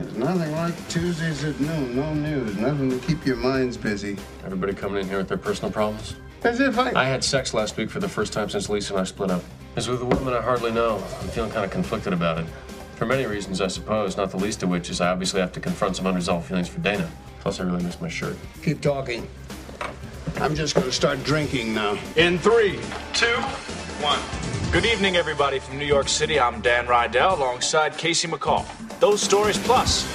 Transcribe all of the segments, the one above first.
There's nothing like Tuesdays at noon. No news. Nothing to keep your minds busy. Everybody coming in here with their personal problems. As if I. I had sex last week for the first time since Lisa and I split up. It's with a woman I hardly know. I'm feeling kind of conflicted about it. For many reasons, I suppose, not the least of which is I obviously have to confront some unresolved feelings for Dana. Plus, I really miss my shirt. Keep talking. I'm just gonna start drinking now. In three, two, one. Good evening, everybody from New York City. I'm Dan Rydell alongside Casey McCall. Those stories plus.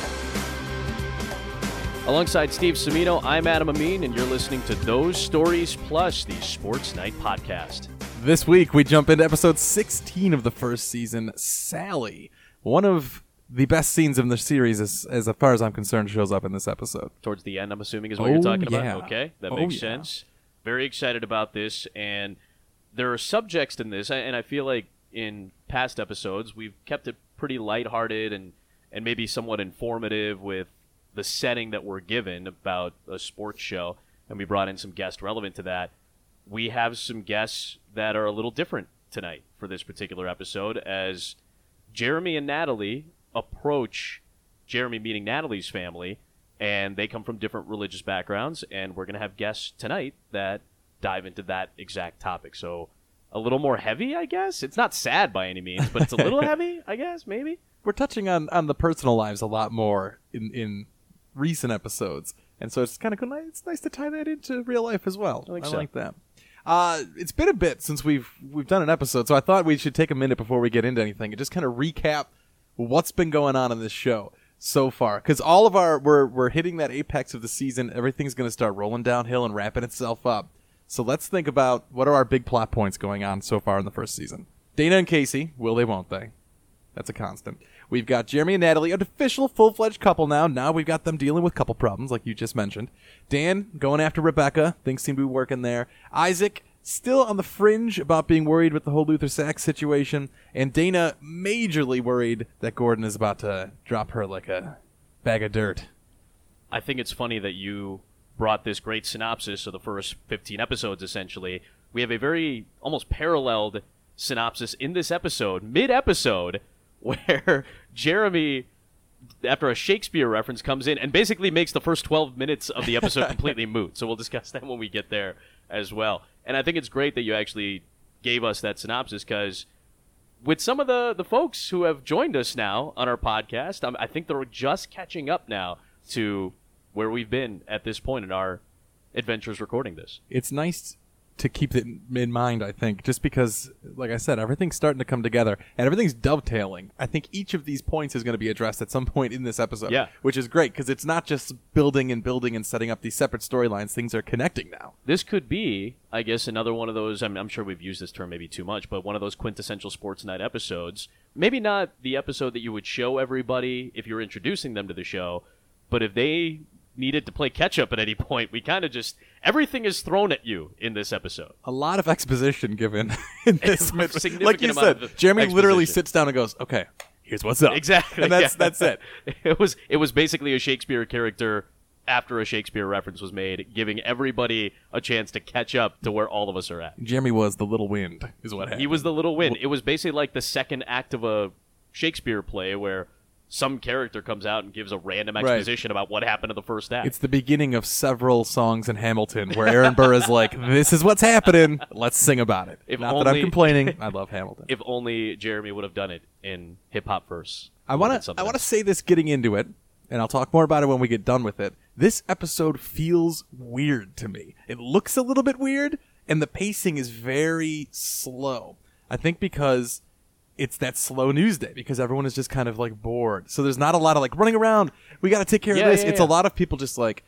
Alongside Steve Semino, I'm Adam Amin, and you're listening to Those Stories Plus, the Sports Night podcast. This week, we jump into episode 16 of the first season, Sally. One of the best scenes in the series, as, as far as I'm concerned, shows up in this episode. Towards the end, I'm assuming, is what Oh, you're talking yeah. about. Okay, that Oh, makes yeah. sense. Very excited about this, and there are subjects in this, and I feel like in past episodes we've kept it pretty lighthearted and and maybe somewhat informative with the setting that we're given about a sports show, and we brought in some guests relevant to that. We have some guests that are a little different tonight for this particular episode, as Jeremy and Natalie approach Jeremy meeting Natalie's family, and they come from different religious backgrounds, and we're going to have guests tonight that dive into that exact topic. So a little more heavy, I guess. It's not sad by any means, but it's a little heavy, I guess, maybe. We're touching on, on the personal lives a lot more in, in recent episodes, and so it's kind of cool. It's nice to tie that into real life as well. I think so. like that. Uh, it's been a bit since we've we've done an episode, so I thought we should take a minute before we get into anything and just kind of recap what's been going on in this show so far. Because all of our we're we're hitting that apex of the season. Everything's going to start rolling downhill and wrapping itself up. So let's think about what are our big plot points going on so far in the first season. Dana and Casey, will they, won't they? That's a constant. We've got Jeremy and Natalie, an official full fledged couple now. Now we've got them dealing with couple problems, like you just mentioned. Dan going after Rebecca. Things seem to be working there. Isaac still on the fringe about being worried with the whole Luther Sachs situation. And Dana majorly worried that Gordon is about to drop her like a bag of dirt. I think it's funny that you brought this great synopsis of the first 15 episodes, essentially. We have a very almost paralleled synopsis in this episode, mid episode, where Jeremy, after a Shakespeare reference, comes in and basically makes the first 12 minutes of the episode completely moot. So we'll discuss that when we get there as well. And I think it's great that you actually gave us that synopsis because with some of the, the folks who have joined us now on our podcast, um, I think they're just catching up now to where we've been at this point in our adventures recording this. it's nice to keep it in mind, I think, just because, like I said, everything's starting to come together and everything's dovetailing. I think each of these points is going to be addressed at some point in this episode. Yeah. Which is great because it's not just building and building and setting up these separate storylines. Things are connecting now. This could be, I guess, another one of those. I'm, I'm sure we've used this term maybe too much, but one of those quintessential sports night episodes. Maybe not the episode that you would show everybody if you're introducing them to the show, but if they needed to play catch up at any point, we kind of just everything is thrown at you in this episode. A lot of exposition given in this. Like you said, Jeremy literally sits down and goes, okay, here's what's up. Exactly. And that's, yeah. that's it. It was it was basically a Shakespeare character after a Shakespeare reference was made, giving everybody a chance to catch up to where all of us are at. Jeremy was the little wind, is what happened. He was the little wind. It was basically like the second act of a Shakespeare play where some character comes out and gives a random Right. exposition about what happened in the first act. It's the beginning of several songs in Hamilton where Aaron Burr is like, "This is what's happening. Let's sing about it." If Not that I'm complaining. I love Hamilton. if only Jeremy would have done it in hip hop verse. I want to. I want to say this getting into it, and I'll talk more about it when we get done with it. This episode feels weird to me. It looks a little bit weird, and the pacing is very slow. I think because it's that slow news day because everyone is just kind of like bored. So there's not a lot of like running around. We got to take care Yeah, of this. yeah, it's yeah. a lot of people just like,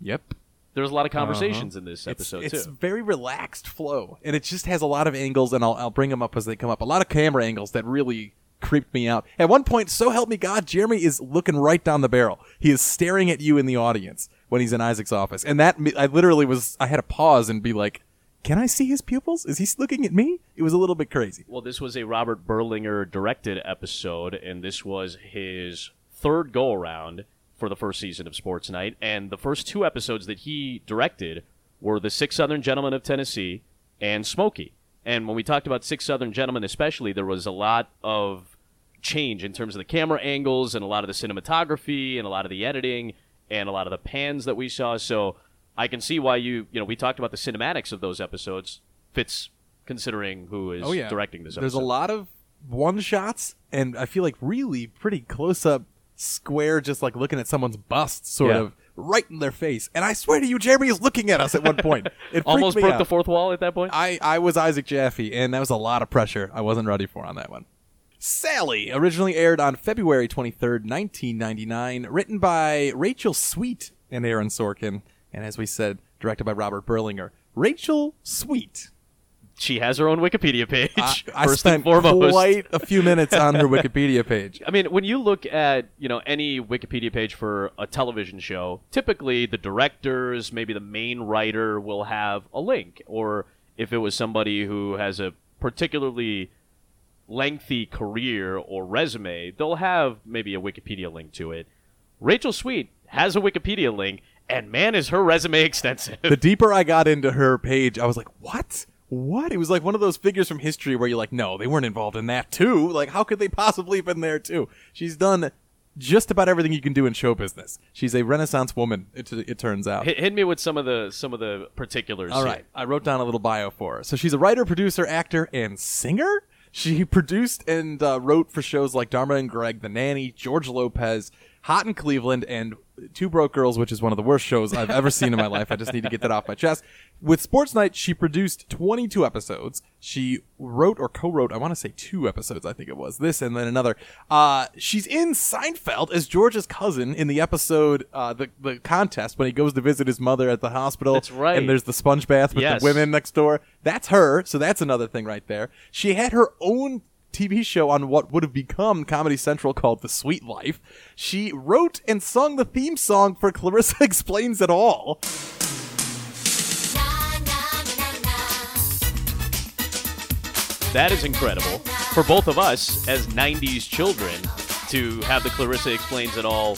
"Yep, There's a lot of conversations in this Uh-huh. It's- episode it's, too. very relaxed flow, and it just has a lot of angles, and I'll, I'll bring them up as they come up. A lot of camera angles that really creeped me out. At one point, so help me God, Jeremy is looking right down the barrel. He is staring at you in the audience when he's in Isaac's office, and that I literally was I had to pause and be like, "Can I see his pupils? Is he looking at me?" It was a little bit crazy. Well, this was a Robert Berlinger directed episode, and this was his third go around for the first season of Sports Night. And the first two episodes that he directed were The Six Southern Gentlemen of Tennessee and Smoky. And when we talked about Six Southern Gentlemen, especially, there was a lot of change in terms of the camera angles and a lot of the cinematography and a lot of the editing and a lot of the pans that we saw. So I can see why you you know we talked about the cinematics of those episodes fits considering who is Oh yeah, directing this. There's a lot of one shots, and I feel like really pretty close up, square, just like looking at someone's bust, sort Yeah. of right in their face. And I swear to you, Jeremy is looking at us at one point. It almost broke out. the fourth wall at that point. I, I was Isaac Jaffe, and that was a lot of pressure I wasn't ready for on that one. Sally, originally aired on February 23rd, 1999, written by Rachel Sweet and Aaron Sorkin, and as we said, directed by Robert Berlinger. Rachel Sweet. she has her own Wikipedia page. I, I first spent and foremost. quite a few minutes on her Wikipedia page. I mean, when you look at you know any Wikipedia page for a television show, typically the directors, maybe the main writer, will have a link, or if it was somebody who has a particularly lengthy career or resume, they'll have maybe a Wikipedia link to it. Rachel Sweet has a Wikipedia link, and man, is her resume extensive. The deeper I got into her page, I was like, what? What? It was like one of those figures from history where you're like, no, they weren't involved in that too. Like, how could they possibly have been there too? She's done just about everything you can do in show business. She's a Renaissance woman. It, it turns out. hit, hit me with some of the some of the particulars. All right, here. I wrote down a little bio for her. So she's a writer, producer, actor, and singer. She produced and uh, wrote for shows like Dharma and Greg, The Nanny, George Lopez, Hot in Cleveland, and Two Broke Girls, which is one of the worst shows I've ever seen in my life. I just need to get that off my chest. With Sports Night, she produced 22 episodes. She wrote or co-wrote, I want to say two episodes, I think it was. This and then another. Uh, she's in Seinfeld as George's cousin in the episode, uh, the, the contest, when he goes to visit his mother at the hospital. That's right. And there's the sponge bath with Yes. the women next door. That's her. So that's another thing right there. She had her own TV show on what would have become Comedy Central called The Sweet Life. She wrote and sung the theme song for Clarissa Explains It All. That is incredible for both of us as 90s children to have the Clarissa Explains It All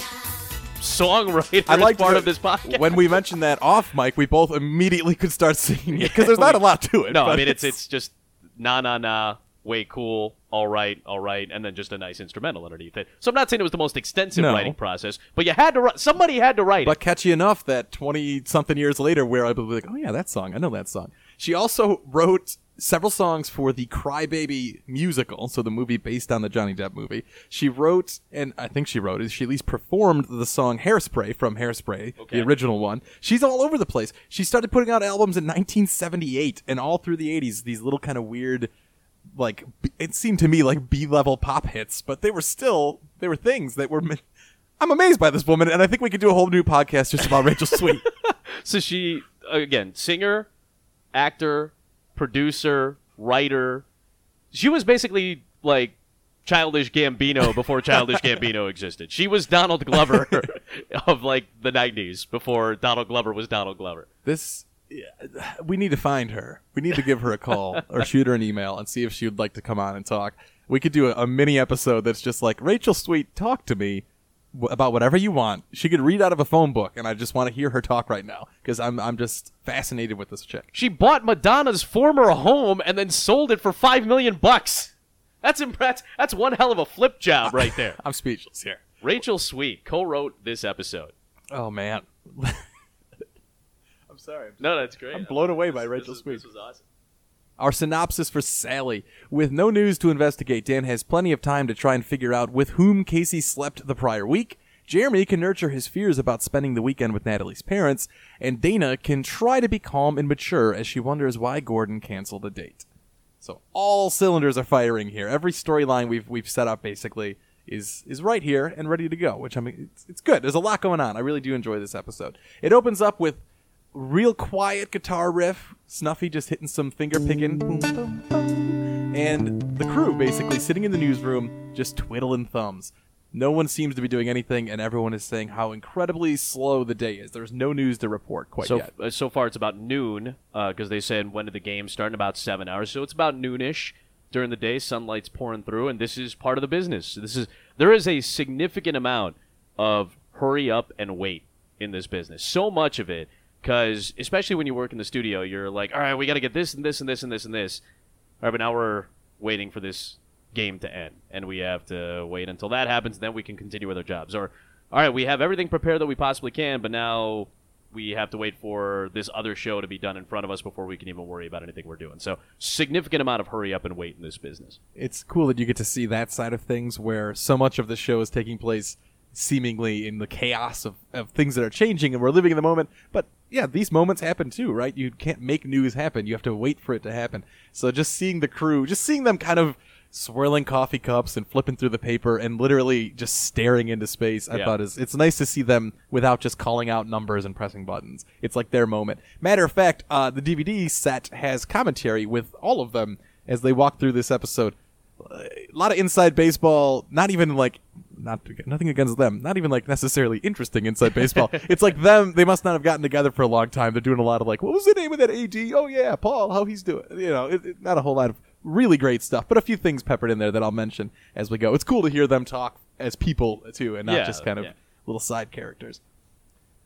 songwriter I as like part of this podcast. When we mentioned that off mic, we both immediately could start singing it because there's not a lot to it. no, I mean, it's it's just na na na, way cool, all right, all right, and then just a nice instrumental underneath it. So I'm not saying it was the most extensive No. writing process, but you had to write, somebody had to write but it. catchy enough that 20 something years later we're able to be like oh yeah that song i know that song she also wrote several songs for the crybaby musical so the movie based on the johnny depp movie she wrote and i think she wrote is she at least performed the song hairspray from hairspray Okay. the original one she's all over the place she started putting out albums in 1978 and all through the 80s these little kind of weird like it seemed to me like b-level pop hits but they were still they were things that were i'm amazed by this woman and i think we could do a whole new podcast just about rachel sweet So she, again, singer, actor, producer, writer. She was basically like Childish Gambino before Childish Gambino existed. She was Donald Glover of like the 90s before Donald Glover was Donald Glover. this we need to find her we need to give her a call or shoot her an email and see if she would like to come on and talk we could do a, a mini episode that's just like rachel sweet talk to me w- about whatever you want she could read out of a phone book and i just want to hear her talk right now because I'm, I'm just fascinated with this chick She bought Madonna's former home and then sold it for 5 million bucks. That's impress. That's one hell of a flip job right there. i'm speechless here Rachel Sweet co-wrote this episode. oh man i'm sorry No, that's great. I'm blown away by This- Rachel this is- Sweet. This was awesome. Our synopsis for Sally. With no news to investigate, Dan has plenty of time to try and figure out with whom Casey slept the prior week. Jeremy can nurture his fears about spending the weekend with Natalie's parents, and Dana can try to be calm and mature as she wonders why Gordon canceled a date. So all cylinders are firing here. Every storyline we've we've set up basically is is right here and ready to go, which I mean it's, it's good. There's a lot going on. I really do enjoy this episode. It opens up with real quiet guitar riff, Snuffy just hitting some finger picking, boom, boom, boom, and the crew basically sitting in the newsroom just twiddling thumbs. No one seems to be doing anything, and everyone is saying how incredibly slow the day is. There's no news to report quite So yet. uh, so far it's about noon because they said when did the game start in about seven hours. So it's about noonish during the day. Sunlight's pouring through, and this is part of the business. This is there is a significant amount of hurry up and wait in this business. So much of it because especially when you work in the studio, you're like, all right, we got to get this and this and this and this and this. All right, but now we're waiting for this game to end, and we have to wait until that happens. Then we can continue with our jobs. Or, all right, we have everything prepared that we possibly can, but now we have to wait for this other show to be done in front of us before we can even worry about anything we're doing. So, significant amount of hurry up and wait in this business. It's cool that you get to see that side of things where so much of the show is taking place seemingly in the chaos of, of things that are changing and we're living in the moment. But yeah, these moments happen too, right? You can't make news happen. You have to wait for it to happen. So just seeing the crew, just seeing them kind of swirling coffee cups and flipping through the paper and literally just staring into space, I Yeah. thought is it's nice to see them without just calling out numbers and pressing buttons. It's like their moment. Matter of fact, uh, the DVD set has commentary with all of them as they walk through this episode a lot of inside baseball not even like not to, nothing against them not even like necessarily interesting inside baseball it's like them they must not have gotten together for a long time they're doing a lot of like what was the name of that ad oh yeah paul how he's doing you know it, it- not a whole lot of really great stuff but a few things peppered in there that i'll mention as we go it's cool to hear them talk as people too and not Yeah, just kind of yeah. little side characters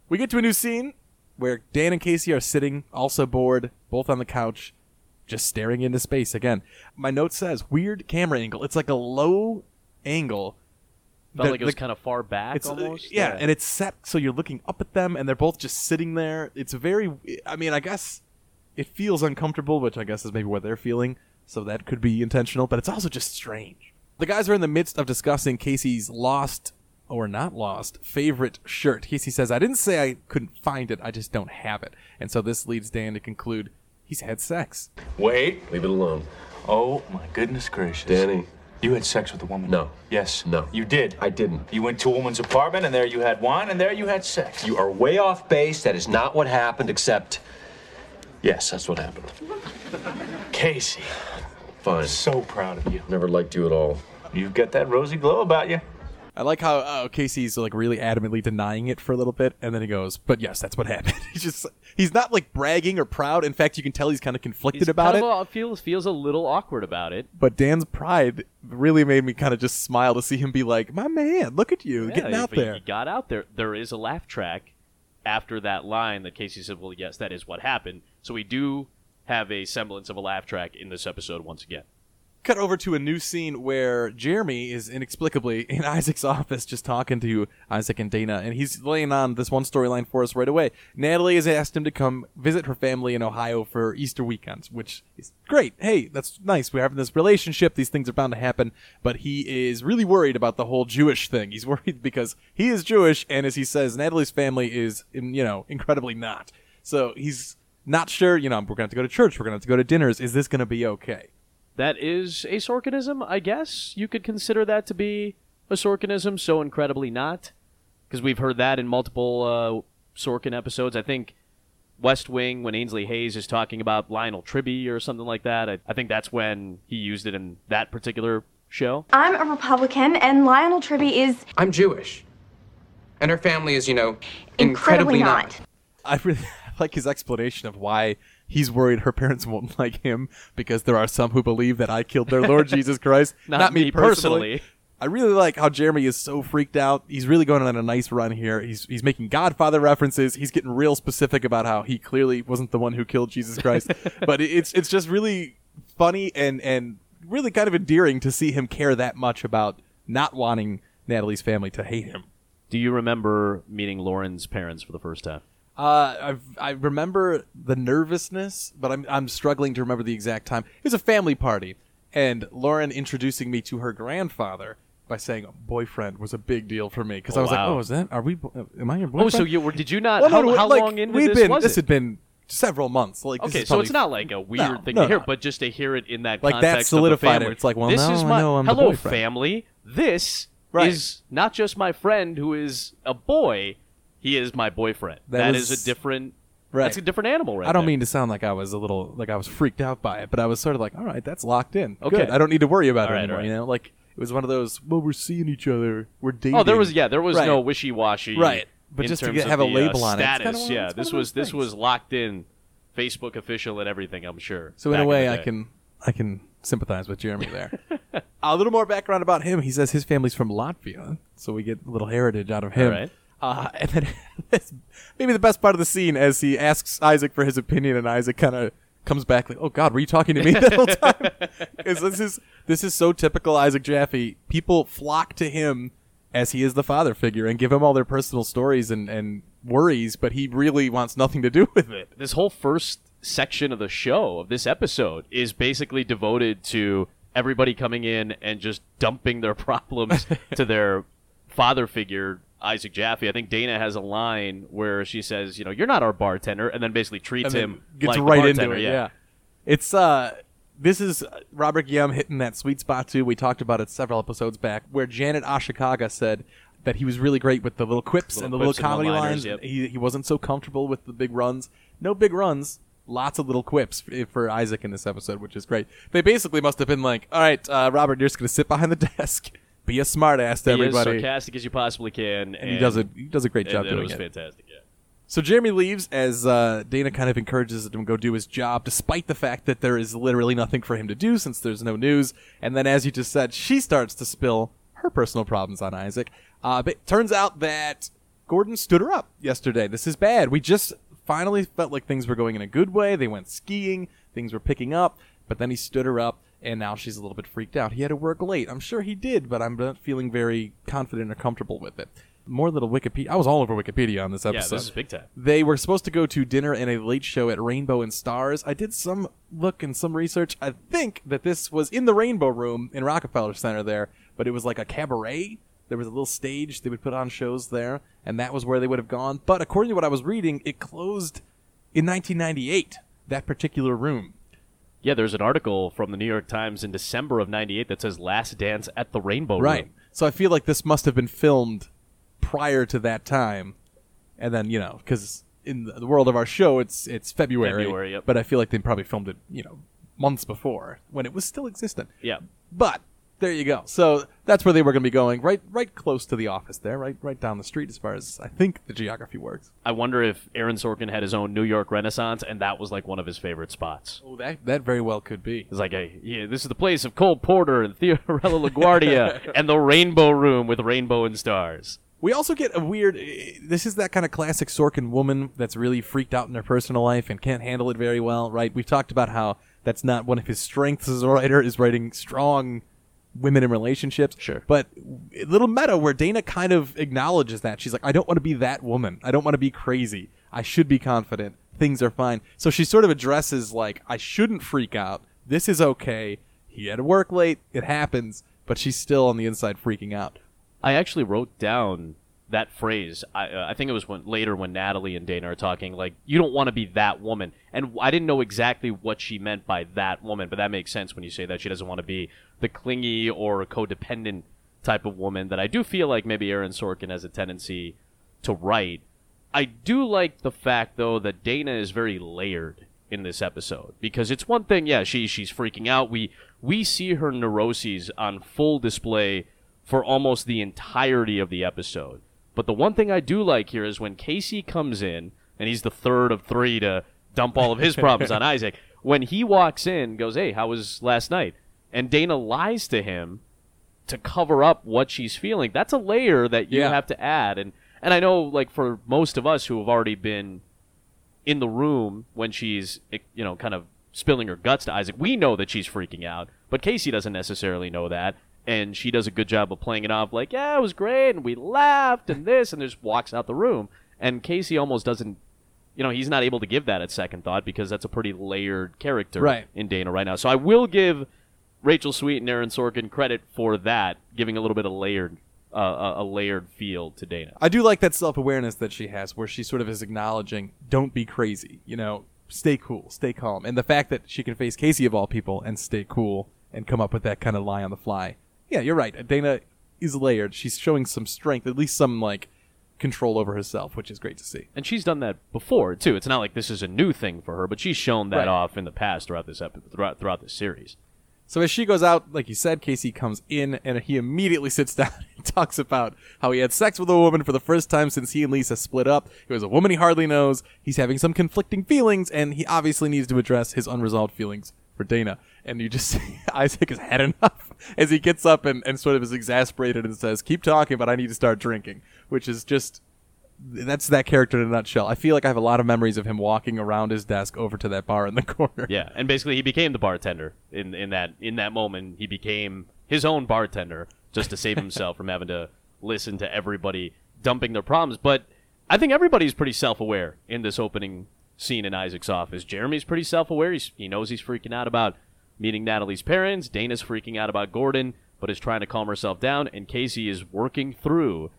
we get to a new scene where Dan and Casey are sitting, also bored, both on the couch, just staring into space again. My note says weird camera angle. It's like a low angle. Felt The- like it was kind of far back it's uh, almost. yeah, and it's set so you're looking up at them and they're both just sitting there. It's very I mean, I guess it feels uncomfortable, which I guess is maybe what they're feeling, so that could be intentional, but it's also just strange. The guys are in the midst of discussing Casey's lost or not lost favorite shirt. Casey says, "I didn't say I couldn't find it. I just don't have it." And so this leads Dan to conclude he's had sex. Wait. Leave it alone. Oh my goodness gracious. Danny. You had sex with a woman? No. Yes. No. You did. I didn't. You went to a woman's apartment and there you had wine and there you had sex. You are way off base. That is not what happened, except. Yes, that's what happened. Casey, Fine. so proud of you. Never liked you at all. You've got that rosy glow about you. I like how uh, Casey's like really adamantly denying it for a little bit, and then he goes, "But yes, that's what happened." he's just he's not like bragging or proud. In fact, you can tell he's kind of conflicted He's about kind it. of feels feels a little awkward about it. but Dan's pride really made me kind of just smile to see him be like, "My man, look at you getting out there." He got out there. There is a laugh track after that line that Casey said, "Well, yes, that is what happened." So we do have a semblance of a laugh track in this episode once again. Cut over to a new scene where Jeremy is inexplicably in Isaac's office just talking to Isaac and Dana, and he's laying on this one storyline for us right away. Natalie has asked him to come visit her family in Ohio for Easter weekend, which is great. Hey, that's nice. We're having this relationship. These things are bound to happen. But he is really worried about the whole Jewish thing. He's worried because he is Jewish, and as he says, Natalie's family is, you know, incredibly not. So he's not sure, you know, we're going to have to go to church. We're going to have to go to dinners. Is this going to be okay? That is a Sorkinism, I guess. You could consider that to be a Sorkinism, so incredibly not. Because we've heard that in multiple uh, Sorkin episodes. I think West Wing, when Ainsley Hayes is talking about Lionel Tribbey or something like that, I, I think that's when he used it in that particular show. I'm a Republican, and Lionel Tribbey is I'm Jewish. And her family is, you know, incredibly, incredibly, not. I really like his explanation of why he's worried her parents won't like him because there are some who believe that I killed their Lord Jesus Christ. Not me personally. I really like how Jeremy is so freaked out. He's really going on a nice run here. He's he's making Godfather references. He's getting real specific about how he clearly wasn't the one who killed Jesus Christ. but it's it's just really funny and and really kind of endearing to see him care that much about not wanting Natalie's family to hate him. Do you remember meeting Lauren's parents for the first time? Uh, I've, I remember the nervousness, but I'm I'm struggling to remember the exact time. It was a family party, and Lauren introducing me to her grandfather by saying boyfriend was a big deal for me because I was wow. like, oh, is that are we? Am I your boyfriend? Oh, so you were? Did you not? Well, how no, how like, long into we've this been, was this it? had been several months. Like, Okay, so it's not like a weird No, thing no, to hear, no. but just to hear it in that Like, that solidified it. It's like, well, this is I my hello family. This Right. is not just my friend who is a boy. He is my boyfriend. That that was- is a different. Right. That's a different animal, right? I don't there. mean to sound like I was a little like I was freaked out by it, but I was sort of like, all right, that's locked in. Okay. Good. I don't need to worry about All it right, anymore. right. You know, like it was one of those. Well, we're seeing each other. We're dating. Oh, there was yeah, there was no wishy washy. Right. But just to get- have a the, label uh, on it, it's status. yeah, one this was this things. was locked in, Facebook official and everything. I'm sure. So in a way, the I can I can sympathize with Jeremy there. a little more background about him. He says his family's from Latvia, so we get a little heritage out of him. Uh, and then this, maybe the best part of the scene as he asks Isaac for his opinion, and Isaac kind of comes back like, "Oh God, were you talking to me the whole time?" 'Cause this is this is so typical Isaac Jaffe. People flock to him as he is the father figure and give him all their personal stories and and worries, but he really wants nothing to do with it. this whole first section of the show of this episode is basically devoted to everybody coming in and just dumping their problems to their father figure Isaac Jaffe. I think Dana has a line where she says, "You know, you're not our bartender," and then basically treats then him gets like right into it. Yeah. Yeah. it's uh, this is Robert Guillaume hitting that sweet spot too. We talked about it several episodes back, where Janet Ashikaga said that he was really great with the little quips Little and the quips little comedy lines. yep. He he wasn't so comfortable with the big runs. No big runs. Lots of little quips for Isaac in this episode, which is great. They basically must have been like, "All right, uh, Robert, you're just going to sit behind the desk, be a smartass to Be as everybody," sarcastic as you possibly can, and he does it. He does a great and- job and doing it was it. fantastic. Yeah. So Jeremy leaves as uh, Dana kind of encourages him to go do his job, despite the fact that there is literally nothing for him to do since there's no news. And then, as you just said, she starts to spill her personal problems on Isaac. Uh, but it turns out that Gordon stood her up yesterday. This is bad. We just finally felt like things were going in a good way. They went skiing, things were picking up, but then he stood her up. And now she's a little bit freaked out. He had to work late. I'm sure he did, but I'm not feeling very confident or comfortable with it. More little Wikipedia. I was all over Wikipedia on this episode. Yeah, this is big time. They were supposed to go to dinner and a late show at Rainbow and Stars. I did some look and some research. I think that this was in the Rainbow Room in Rockefeller Center there, but it was like a cabaret. There was a little stage. They would put on shows there, and that was where they would have gone. But according to what I was reading, it closed in 1998, that particular room. Yeah, there's an article from the New York Times in December of '98 that says "Last Dance at the Rainbow Right. Room." So I feel like this must have been filmed prior to that time, and then you know, because in the world of our show, it's it's February. February, yep. But I feel like they probably filmed it, you know, months before when it was still existent. Yeah. But there you go. So that's where they were going to be going, right, right close to the office there, right, right down the street, as far as I think the geography works. I wonder if Aaron Sorkin had his own New York Renaissance, and that was like one of his favorite spots. Oh, that that very well could be. It's like, a, yeah, this is the place of Cole Porter and Fiorello LaGuardia and the Rainbow Room with rainbow and stars. We also get a weird. eh, This is that kind of classic Sorkin woman that's really freaked out in her personal life and can't handle it very well, right? We've talked about how that's not one of his strengths as a writer is writing strong women in relationships. Sure. But a little meta where Dana kind of acknowledges that she's like, I don't want to be that woman. I don't want to be crazy. I should be confident. Things are fine. So she sort of addresses like, I shouldn't freak out. This is okay. He had to work late. It happens. But she's still on the inside freaking out. I actually wrote down that phrase. I, uh, I think it was when later when Natalie and Dana are talking, like, you don't want to be that woman. And I didn't know exactly what she meant by that woman, but that makes sense when you say that she doesn't want to be the clingy or codependent type of woman that I do feel like maybe Aaron Sorkin has a tendency to write. I do like the fact though that Dana is very layered in this episode because it's one thing, yeah, she she's freaking out. We we see her neuroses on full display for almost the entirety of the episode. But the one thing I do like here is when Casey comes in and he's the third of three to dump all of his problems on Isaac. When he walks in, goes, "Hey, how was last night?" and Dana lies to him to cover up what she's feeling. That's a layer that you Yeah. have to add. And and I know like for most of us who have already been in the room when she's you know kind of spilling her guts to Isaac, we know that she's freaking out. But Casey doesn't necessarily know that. And she does a good job of playing it off like, yeah, it was great, and we laughed, and this, and just walks out the room. And Casey almost doesn't, you know, he's not able to give that at second thought because that's a pretty layered character Right. in Dana right now. So I will give Rachel Sweet and Aaron Sorkin credit for that, giving a little bit of layered, uh, a a layered feel to Dana. I do like that self awareness that she has, where she sort of is acknowledging, "Don't be crazy," you know, stay cool, stay calm, and the fact that she can face Casey of all people and stay cool and come up with that kind of lie on the fly. Yeah, you're right. Dana is layered. She's showing some strength, at least some like control over herself, which is great to see. And she's done that before too. It's not like this is a new thing for her, but she's shown that Right. off in the past throughout this episode, throughout throughout this series. So as she goes out, like you said, Casey comes in and he immediately sits down and talks about how he had sex with a woman for the first time since he and Lisa split up. It was a woman he hardly knows. He's having some conflicting feelings, and he obviously needs to address his unresolved feelings for Dana. And you just see Isaac has had enough as he gets up and, and sort of is exasperated and says, Keep talking, but I need to start drinking, which is just that's that character in a nutshell. I feel like I have a lot of memories of him walking around his desk over to that bar in the corner. Yeah, and basically he became the bartender in in that in that moment. He became his own bartender just to save himself from having to listen to everybody dumping their problems. But I think everybody's pretty self-aware in this opening scene in Isaac's office. Jeremy's pretty self-aware. He's, he knows he's freaking out about meeting Natalie's parents. Dana's freaking out about Gordon, but is trying to calm herself down. And Casey is working through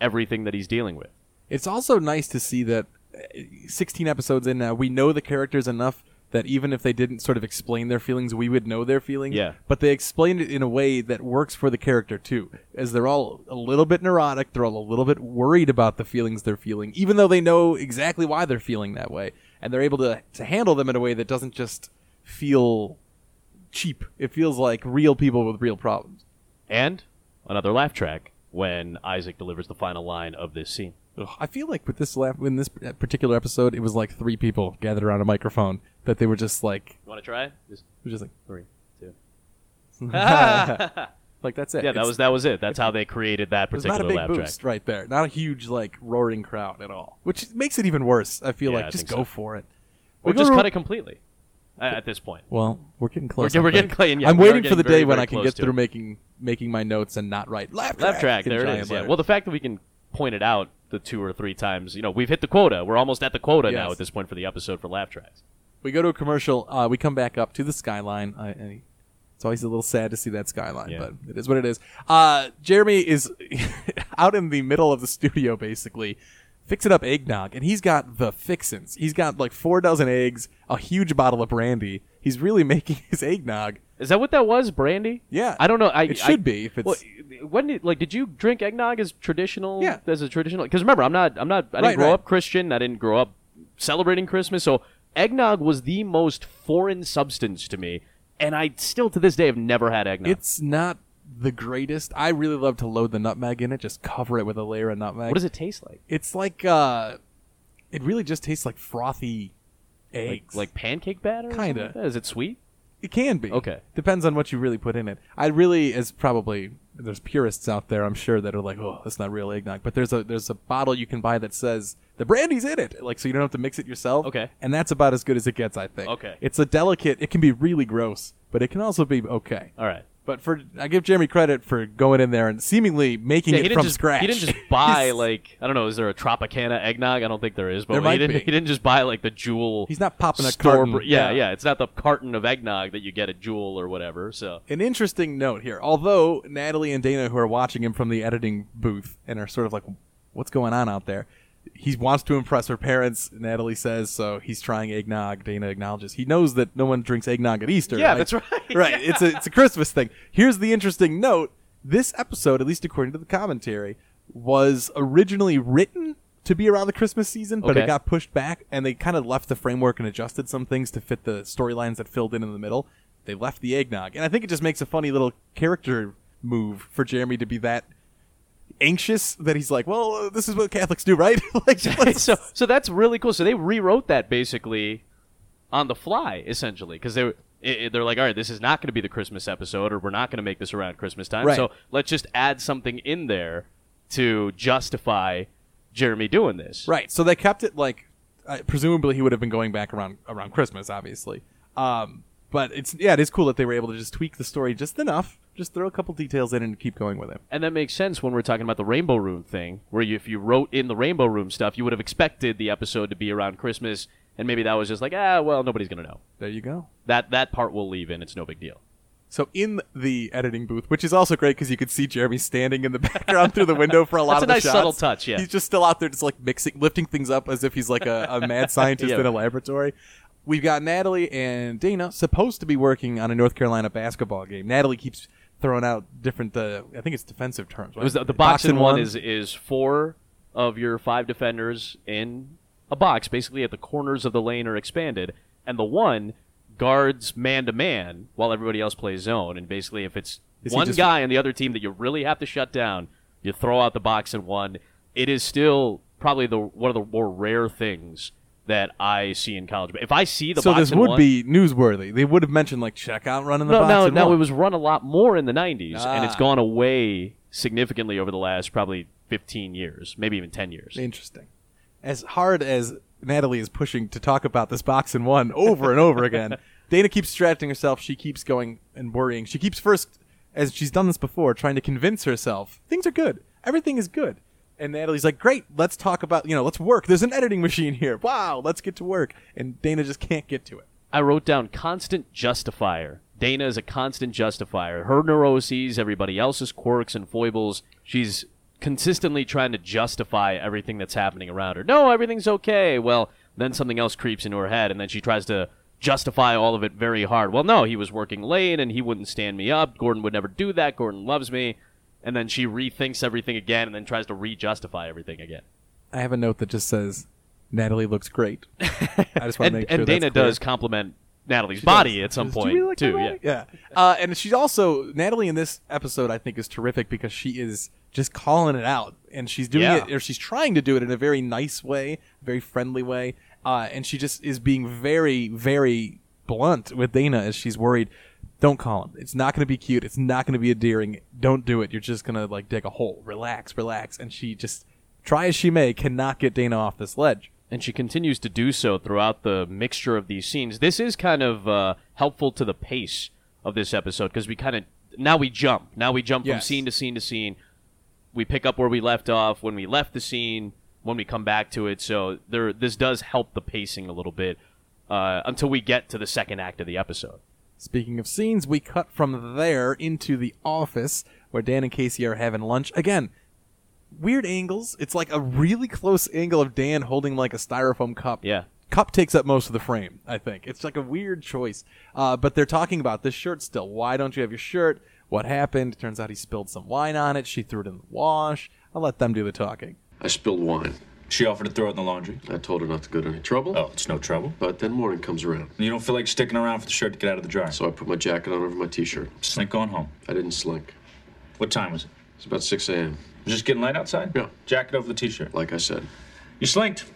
everything that he's dealing with. It's also nice to see that uh, 16 episodes in now, we know the characters enough that even if they didn't sort of explain their feelings, we would know their feelings. Yeah. But they explained it in a way that works for the character too, as they're all a little bit neurotic, they're all a little bit worried about the feelings they're feeling, even though they know exactly why they're feeling that way, and they're able to to handle them in a way that doesn't just feel cheap. It feels like real people with real problems. And another laugh track when Isaac delivers the final line of this scene. Ugh, I feel like with this la- in this particular episode, it was like three people gathered around a microphone that they were just like, You want to try it? Just it was just like, three, two. like that's it. Yeah, that It's- was that was it. That's how they created that particular not a big laugh boost track. right there. Not a huge like roaring crowd at all, which makes it even worse. I feel Yeah, like I just go so. for it. Or We just cut it completely. uh, At this point, Well, we're getting close. We're- we're getting close. Yeah, I'm waiting for the very, day when very I can get through making making my notes and not write laugh laugh track. There it giant. Yeah. Well, the fact that we can point it out the two or three times, you know, we've hit the quota. We're almost at the quota now at this point for the episode for laugh tracks. we go to a commercial. Uh, we come back up to the skyline. I, I, it's always a little sad to see that skyline, Yeah. but it is what it is. Uh, Jeremy is out in the middle of the studio, basically fixing up eggnog, and he's got the fixins. He's got like four dozen eggs, a huge bottle of brandy. He's really making his eggnog. Is that what that was, Brandy? Yeah. I don't know. I, It should I- be, if it's- Well, when did, like, did you drink eggnog as traditional? Yeah. As a traditional? Because remember, I'm not. I'm not. I didn't Right, grow right. up Christian. I didn't grow up celebrating Christmas. So eggnog was the most foreign substance to me, and I still to this day have never had eggnog. It's not the greatest. I really love to load the nutmeg in it, just cover it with a layer of nutmeg. what does it taste like? It's like uh, it really just tastes like frothy Like, eggs. like pancake batter? Kinda. like? Is it sweet? It can be. Okay. Depends on what you really put in it. I really, as probably there's purists out there, I'm sure that are like, oh, that's not real eggnog. But there's a there's a bottle you can buy that says the brandy's in it, like so you don't have to mix it yourself. Okay. And that's about as good as it gets, I think. Okay. It's a delicate. It can be really gross, but it can also be okay. All right. But for I give Jeremy credit for going in there and seemingly making Yeah, it from just scratch. he didn't just buy like I don't know. Is there a Tropicana eggnog? I don't think there is. But There he didn't. He didn't just buy like the Jewel. He's not popping a carton. br- yeah, Yeah. yeah, It's not the carton of eggnog that you get at Jewel or whatever. So An interesting note here. Although Natalie and Dana, who are watching him from the editing booth and are sort of like, what's going on out there? He wants to impress her parents, Natalie says, so he's trying eggnog. Dana acknowledges. He knows that no one drinks eggnog at Easter. Yeah, that's right. Right. It's a it's a Christmas thing. Here's the interesting note. This episode, at least according to the commentary, was originally written to be around the Christmas season, but Okay. it got pushed back and they kind of left the framework and adjusted some things to fit the storylines that filled in in the middle. They left the eggnog. And I think it just makes a funny little character move for Jeremy to be that anxious that he's like, well, this is what Catholics do, right? like, so so that's really cool. So they rewrote that basically on the fly, essentially, because they were. i- i- They're like, all right, this is not going to be the Christmas episode, or we're not going to make this around Christmas time. Right. So let's just add something in there to justify Jeremy doing this. Right. So they kept it like, uh, presumably he would have been going back around around Christmas, obviously. Um, but it's yeah, it is cool that they were able to just tweak the story just enough, just throw a couple details in and keep going with it. And that makes sense when we're talking about the Rainbow Room thing, where you, if you wrote in the Rainbow Room stuff, you would have expected the episode to be around Christmas, and maybe that was just like, ah, well, nobody's gonna know. There you go. That that part we'll leave in. It's no big deal. So in the editing booth, which is also great because you could see Jeremy standing in the background through the window for a lot That's of a the nice shots. subtle touch, yeah. he's just still out there, just like mixing, lifting things up as if he's like a, a mad scientist Yeah. in a laboratory. We've got Natalie and Dana supposed to be working on a North Carolina basketball game. Natalie keeps throwing out different, uh, I think it's defensive terms. It was the, the box in one is is four of your five defenders in a box, basically at the corners of the lane are expanded, and the one guards man to man while everybody else plays zone. And basically, if it's Is one just- guy on the other team that you really have to shut down, you throw out the box in one. It is still probably the one of the more rare things that I see in college. But If I see the so this would one, be newsworthy. They would have mentioned like check out running the no, box. no, no. one. It was run a lot more in the '90s, and it's ah. gone away significantly over the last probably 15 years, maybe even 10 years. Interesting. As hard as Natalie is pushing to talk about this box in one over and over again, Dana keeps distracting herself. She keeps going and worrying. She keeps first, as she's done this before, trying to convince herself things are good. Everything is good. And Natalie's like, great, let's talk about, you know, let's work. There's an editing machine here. Wow, let's get to work. And Dana just can't get to it. I wrote down constant justifier. Dana is a constant justifier. Her neuroses, everybody else's quirks and foibles, she's consistently trying to justify everything that's happening around her. No, everything's okay. Well, then something else creeps into her head, and then she tries to justify all of it very hard. Well, no, he was working late, and he wouldn't stand me up. Gordon would never do that. Gordon loves me. And then she rethinks everything again, and then tries to re-justify everything again. I have a note that just says, Natalie looks great. I just want to make sure and Dana does compliment Natalie's body does. at some Does- point really like too. Yeah. yeah. Uh, and she's also Natalie in this episode. I think is terrific because she is just calling it out, and she's doing Yeah. it, or she's trying to do it in a very nice way, very friendly way. Uh, and she just is being very, very blunt with Dana as she's worried. Don't call him. It's not going to be cute. It's not going to be endearing. Don't do it. You're just going to like dig a hole. Relax, relax. And she just try as she may cannot get Dana off this ledge. and she continues to do so throughout the mixture of these scenes. This is kind of uh, helpful to the pace of this episode because we kind of now we jump. Now we jump from Yes. scene to scene to scene. We pick up where we left off when we left the scene when we come back to it. So there, this does help the pacing a little bit uh, until we get to the second act of the episode. Speaking of scenes, we cut from there into the office where Dan and Casey are having lunch. Again, weird angles. It's like a really close angle of Dan holding like a styrofoam cup. Yeah. Cup takes up most of the frame, I think. It's like a weird choice. Uh, but they're talking about this shirt still. Why don't you have your shirt? What happened? Turns out he spilled some wine on it. She threw it in the wash. I'll let them do the talking. I spilled wine. She offered to throw it in the laundry. I told her not to go to any trouble. Oh, it's no trouble. But then morning comes around. And you don't feel like sticking around for the shirt to get out of the dryer. So I put my jacket on over my t-shirt. Slink going home. I didn't slink. What time was it? It's about 6 a.m. Just getting light outside? Yeah. Jacket over the t-shirt. Like I said. You slinked.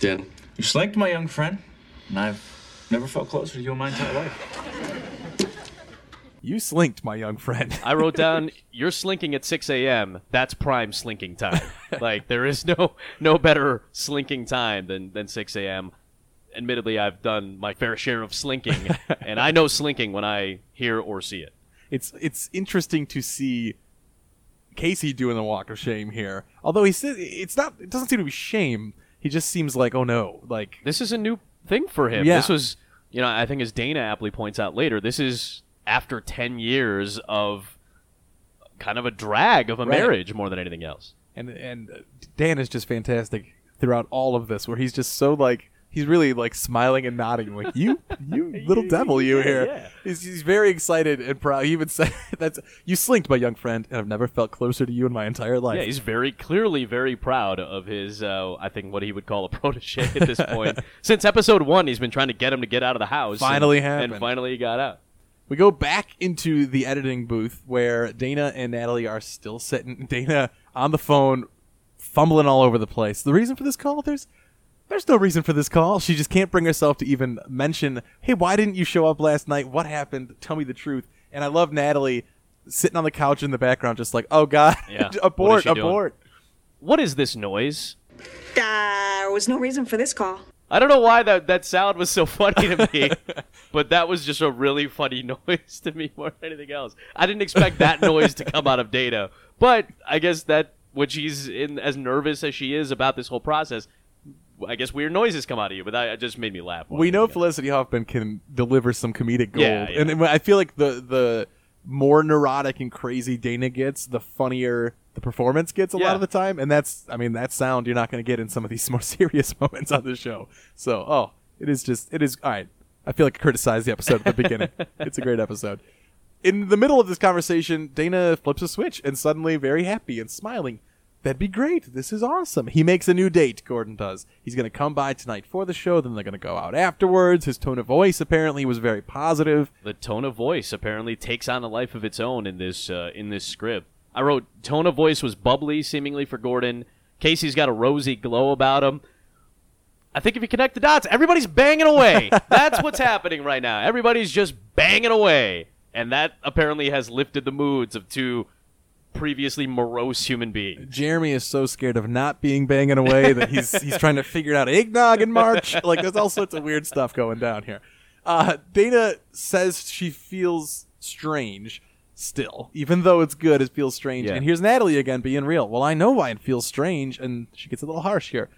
Dan, You slinked, my young friend. And I've never felt closer to you in my entire life. You slinked, my young friend. I wrote down you're slinking at 6 a.m. That's prime slinking time. like there is no no better slinking time than than 6 a.m. Admittedly, I've done my fair share of slinking, and I know slinking when I hear or see it. it's it's interesting to see Casey doing the walk of shame here. Although he says it's not, it doesn't seem to be shame. He just seems like, oh no, like This is a new thing for him. Yeah. This was, you know, I think as Dana aptly points out later, this is after 10 years of kind of a drag of a Right. marriage more than anything else. and and Dan is just fantastic throughout all of this, where he's just so like he's really like smiling and nodding, like you, you little devil, you here. yeah. He's, he's very excited and proud. He even said, "That's you slinked, my young friend, and I've never felt closer to you in my entire life." Yeah, he's very clearly very proud of his, uh, I think, what he would call a protege at this point. Since episode one, he's been trying to get him to get out of the house. Finally and, happened. And finally he got out. We go back into the editing booth where Dana and Natalie are still sitting. Dana on the phone, fumbling all over the place. The reason for this call? There's there's no reason for this call. She just can't bring herself to even mention, "Hey, why didn't you show up last night? What happened? Tell me the truth." And I love Natalie sitting on the couch in the background, just like, "Oh God, Yeah. What is abort, doing? abort." What is this noise? There was no reason for this call. I don't know why that, that sound was so funny to me, but that was just a really funny noise to me more than anything else. I didn't expect that noise to come out of Dana, but I guess that when she's in as nervous as she is about this whole process, I guess weird noises come out of you. But that just made me laugh. we know. Felicity Huffman can deliver some comedic gold, Yeah, yeah. and I feel like the the more neurotic and crazy Dana gets, the funnier the performance gets a Yeah. lot of the time, and that's I mean that sound you're not going to get in some of these more serious moments on the show. So oh, it is just it is all right. I feel like I criticized the episode at the beginning. it's a great episode. In the middle of this conversation, Dana flips a switch and suddenly very happy and smiling. That'd be great. This is awesome. He makes a new date, Gordon does. He's going to come by tonight for the show, then they're going to go out afterwards. His tone of voice apparently was very positive. the tone of voice apparently takes on a life of its own in this uh, in this script. I wrote tone of voice was bubbly, seemingly for Gordon. Casey's got a rosy glow about him. I think if you connect the dots, everybody's banging away. That's what's happening right now. Everybody's just banging away, and that apparently has lifted the moods of two previously morose human beings. Jeremy is so scared of not being banging away that he's he's trying to figure out eggnog in March. Like there's all sorts of weird stuff going down here. Uh, Dana says she feels strange still, even though it's good. It feels strange. Yeah. And here's Natalie again being real. Well, I know why it feels strange, and she gets a little harsh here.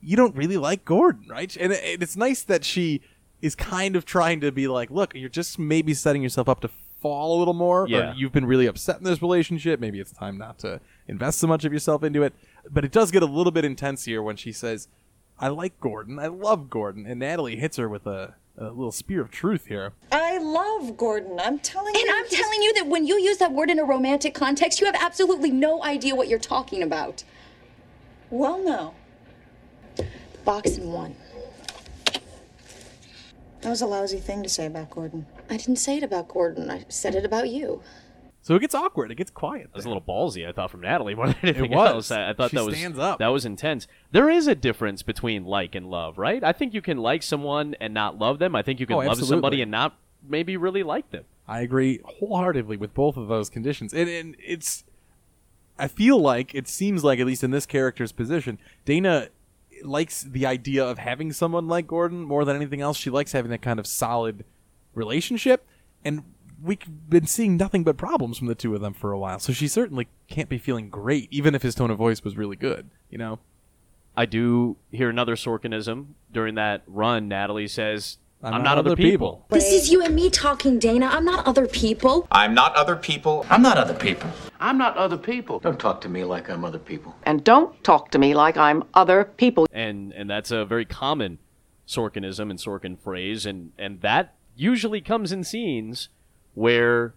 You don't really like Gordon, right? And it's nice that she is kind of trying to be like, look, you're just maybe setting yourself up to fall a little more. Yeah. Or you've been really upset in this relationship. Maybe it's time not to invest so much of yourself into it. But it does get a little bit intense here when she says, I like Gordon. I love Gordon. And Natalie hits her with a, a little spear of truth here. I love Gordon. I'm telling And you. And I'm he's- telling you that when you use that word in a romantic context, you have absolutely no idea what you're talking about. Well, no. Box and one. That was a lousy thing to say about Gordon. I didn't say it about Gordon. I said it about you. So it gets awkward. It gets quiet. That was a little ballsy, I thought, from Natalie more than anything was. else. I, I thought She that was stands up. that was intense. There is a difference between like and love, right? I think you can like someone and not love them. I think you can Oh, love absolutely. somebody and not maybe really like them. I agree wholeheartedly with both of those conditions. And, and it's, I feel like, it seems like, at least in this character's position, Dana likes the idea of having someone like Gordon more than anything else. She likes having that kind of solid relationship. And we've been seeing nothing but problems from the two of them for a while. So she certainly can't be feeling great, even if his tone of voice was really good, you know? I do hear another Sorkinism during that run. Natalie says, "I'm, not, other people." This is you and me talking, Dana. I'm not other people. I'm not other people. I'm not other people. I'm not other people. Don't talk to me like I'm other people. And don't talk to me like I'm other people. and and that's a very common Sorkinism and Sorkin phrase, and and that usually comes in scenes where,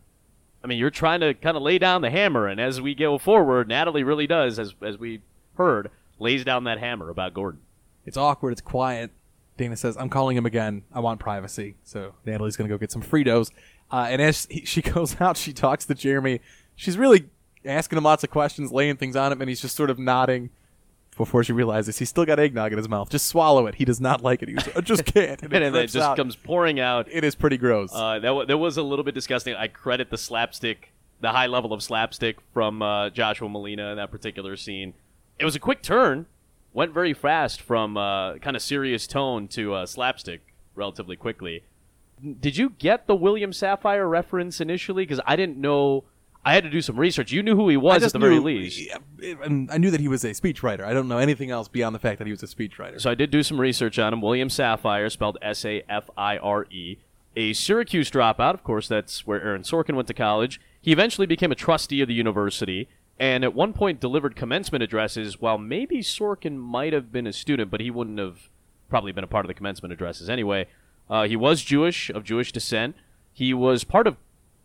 I mean, you're trying to kind of lay down the hammer, and as we go forward, Natalie really does, as as we heard, lays down that hammer about Gordon. It's awkward. It's quiet. Dana says, "I'm calling him again. I want privacy." So Natalie's gonna go get some Fritos. Uh, and as he, she goes out, she talks to Jeremy. She's really asking him lots of questions, laying things on him, and he's just sort of nodding. Before she realizes he's still got eggnog in his mouth, just swallow it. He does not like it. He just, I just can't. And then it just out. comes pouring out. It is pretty gross. Uh, that, wa that was a little bit disgusting. I credit the slapstick, the high level of slapstick from uh, Joshua Malina in that particular scene. It was a quick turn, went very fast from uh, kind of serious tone to uh, slapstick relatively quickly. Did you get the William Safire reference initially? Because I didn't know. I had to do some research. You knew who he was at the very least. yeah, and I knew that he was a speechwriter. I don't know anything else beyond the fact that he was a speechwriter. So I did do some research on him. William Safire, spelled S A F I R E, a Syracuse dropout. Of course, that's where Aaron Sorkin went to college. He eventually became a trustee of the university, and at one point delivered commencement addresses. While maybe Sorkin might have been a student, but he wouldn't have probably been a part of the commencement addresses anyway. Uh, he was Jewish, of Jewish descent. He was part of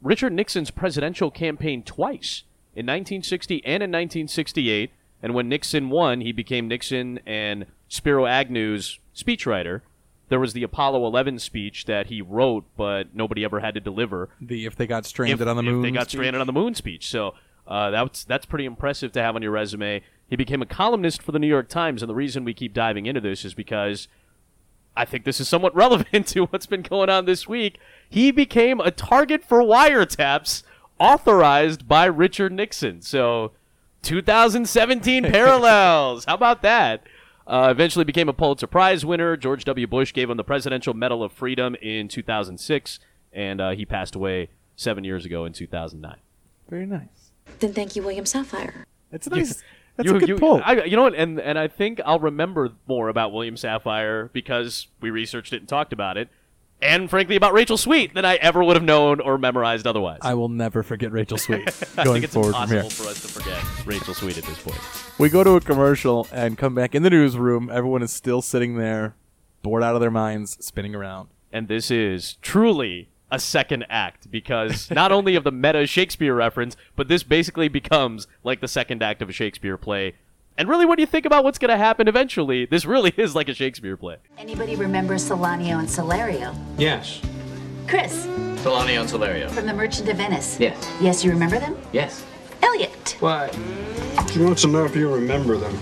Richard Nixon's presidential campaign twice in 1960 and in 1968. And when Nixon won, he became Nixon and Spiro Agnew's speechwriter. There was the Apollo 11 speech that he wrote, but nobody ever had to deliver. the if they got stranded If- on the if moon, they got speech. stranded on the moon speech. So uh, that's that's pretty impressive to have on your resume. He became a columnist for the New York Times, and the reason we keep diving into this is because I think this is somewhat relevant to what's been going on this week. He became a target for wiretaps authorized by Richard Nixon. So 2017 parallels. How about that? Uh, eventually became a Pulitzer Prize winner. George W. Bush gave him the Presidential Medal of Freedom in 2006, and uh, he passed away seven years ago in 2009. Very nice. Then thank you, William Safire. It's a nice. That's you, a good you, pull. I, you know what? And and I think I'll remember more about William Safire because we researched it and talked about it, and frankly about Rachel Sweet than I ever would have known or memorized otherwise. I will never forget Rachel Sweet I going think it's forward from impossible here. for us to forget Rachel Sweet at this point. We go to a commercial and come back in the newsroom. Everyone is still sitting there, bored out of their minds, spinning around. And this is truly a second act because not only of the meta Shakespeare reference, but this basically becomes like the second act of a Shakespeare play. And really, when you think about what's going to happen eventually, this really is like a Shakespeare play. Anybody remember Solanio and Solario? Yes. Chris, Delaney and Solario. from The Merchant of Venice. Yes. Yes, you remember them? Yes. Elliot. What? She wants to know if you remember them.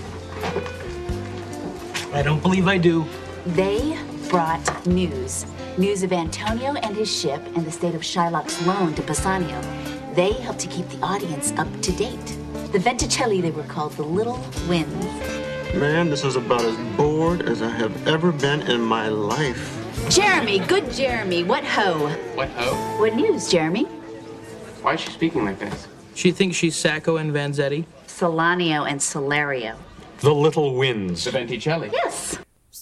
I don't believe I do. They brought news. News of Antonio and his ship and the state of Shylock's loan to Bassanio. They help to keep the audience up to date. The Venticelli, they were called the Little Winds. Man, this is about as bored as I have ever been in my life. Jeremy, good Jeremy, what ho? What ho? What news, Jeremy? Why is she speaking like this? She thinks she's Sacco and Vanzetti. Solanio and Solario. The Little Winds. The Venticelli. Yes.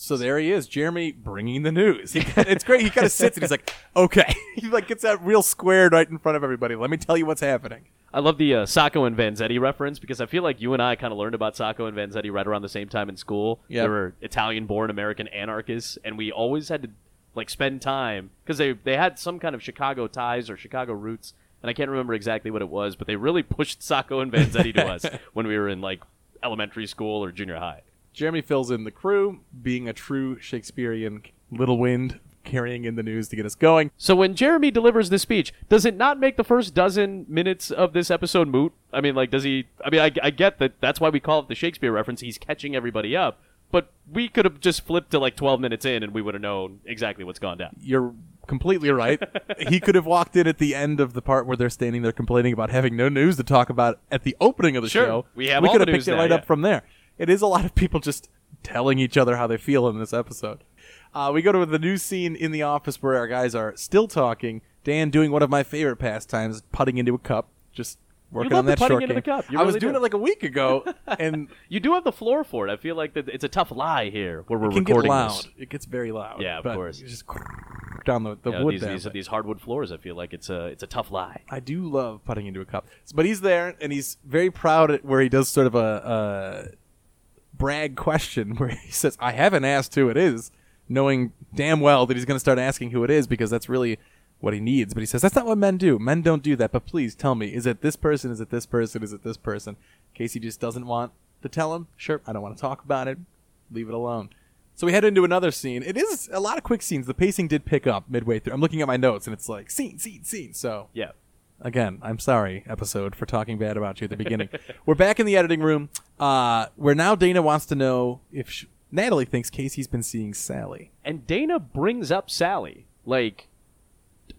So there he is, Jeremy bringing the news. He, it's great. He kind of sits and he's like, "Okay." he like gets that real squared right in front of everybody. Let me tell you what's happening. I love the uh, Sacco and Vanzetti reference because I feel like you and I kind of learned about Sacco and Vanzetti right around the same time in school. Yep. They were Italian-born American anarchists, and we always had to like spend time because they they had some kind of Chicago ties or Chicago roots, and I can't remember exactly what it was, but they really pushed Sacco and Vanzetti to us when we were in like elementary school or junior high. Jeremy fills in the crew, being a true Shakespearean little wind, carrying in the news to get us going. So when Jeremy delivers this speech, does it not make the first dozen minutes of this episode moot? I mean, like, does he? I mean, I, I get that that's why we call it the Shakespeare reference. He's catching everybody up, but we could have just flipped to like 12 minutes in, and we would have known exactly what's gone down. You're completely right. he could have walked in at the end of the part where they're standing there complaining about having no news to talk about at the opening of the Sure. show. We have we all could the have news picked it now, right yeah. up from there. It is a lot of people just telling each other how they feel in this episode. Uh, we go to the new scene in the office where our guys are still talking. Dan doing one of my favorite pastimes, putting into a cup, just working on that putting short into the game. I was doing do. it like a week ago, and You do have the floor for it. I feel like that it's a tough lie here where we're it can get recording loud. this. It gets very loud. Yeah, of course. Just down the, the know, wood these, these, these hardwood floors. I feel like it's a it's a tough lie. I do love putting into a cup. But he's there, and he's very proud at where he does sort of a, a brag question where he says, I haven't asked who it is, knowing damn well that he's going to start asking who it is because that's really what he needs. But he says, That's not what men do. Men don't do that. But please tell me, is it this person? Is it this person? Is it this person? Casey just doesn't want to tell him. Sure. I don't want to talk about it. Leave it alone. So we head into another scene. It is a lot of quick scenes. The pacing did pick up midway through. I'm looking at my notes, and it's like scene, scene, scene. So Yeah. Again, I'm sorry, episode, for talking bad about you at the beginning. We're back in the editing room, uh, where now Dana wants to know if sh Natalie thinks Casey's been seeing Sally. and Dana brings up Sally like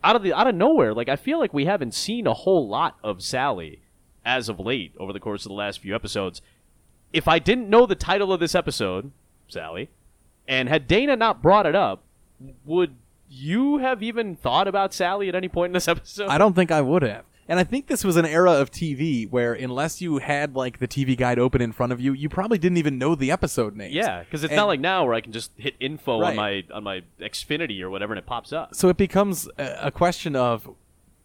out of the out of nowhere. Like I feel like we haven't seen a whole lot of Sally as of late over the course of the last few episodes. If I didn't know the title of this episode, Sally, and had Dana not brought it up, would you have even thought about Sally at any point in this episode? I don't think I would have. And I think this was an era of TV where, unless you had like the TV guide open in front of you, you probably didn't even know the episode name. Yeah, because it's And- not like now where I can just hit info Right. on my on my Xfinity or whatever and it pops up. So it becomes a, question of,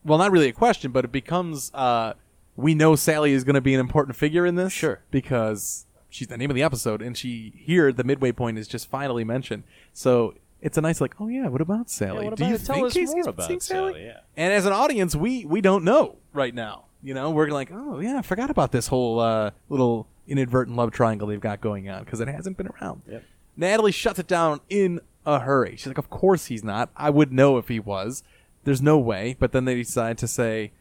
well, not really a question, but it becomes uh, we know Sally is going to be an important figure in this. Sure. Because she's the name of the episode, and she here the midway point is just finally mentioned. So it's a nice like, oh yeah, what about Sally? what Do about you it? Tell think us Casey's more been about seeing Sally, yeah. And as an audience, we we don't know right now. You know, we're like, oh yeah, I forgot about this whole uh, little inadvertent love triangle they've got going on because it hasn't been around. Yep. Natalie shuts it down in a hurry. She's like, of course he's not. I would know if he was. There's no way. But then they decide to say,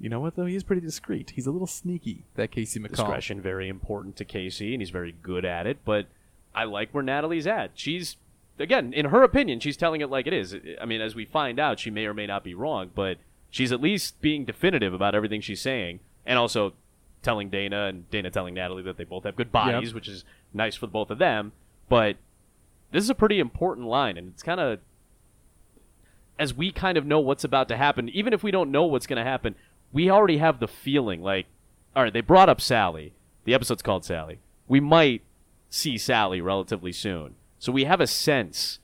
you know what though? He's pretty discreet. He's a little sneaky. That Casey McCall. discretion very important to Casey, and he's very good at it. But I like where Natalie's at. She's again, in her opinion, she's telling it like it is. I mean, as we find out, she may or may not be wrong, but she's at least being definitive about everything she's saying, and also telling Dana and Dana telling Natalie that they both have good bodies, Yep. which is nice for both of them. But this is a pretty important line, and it's kind of as we kind of know what's about to happen, even if we don't know what's going to happen, we already have the feeling like, all right, they brought up Sally. The episode's called Sally. We might see Sally relatively soon. So we have a sense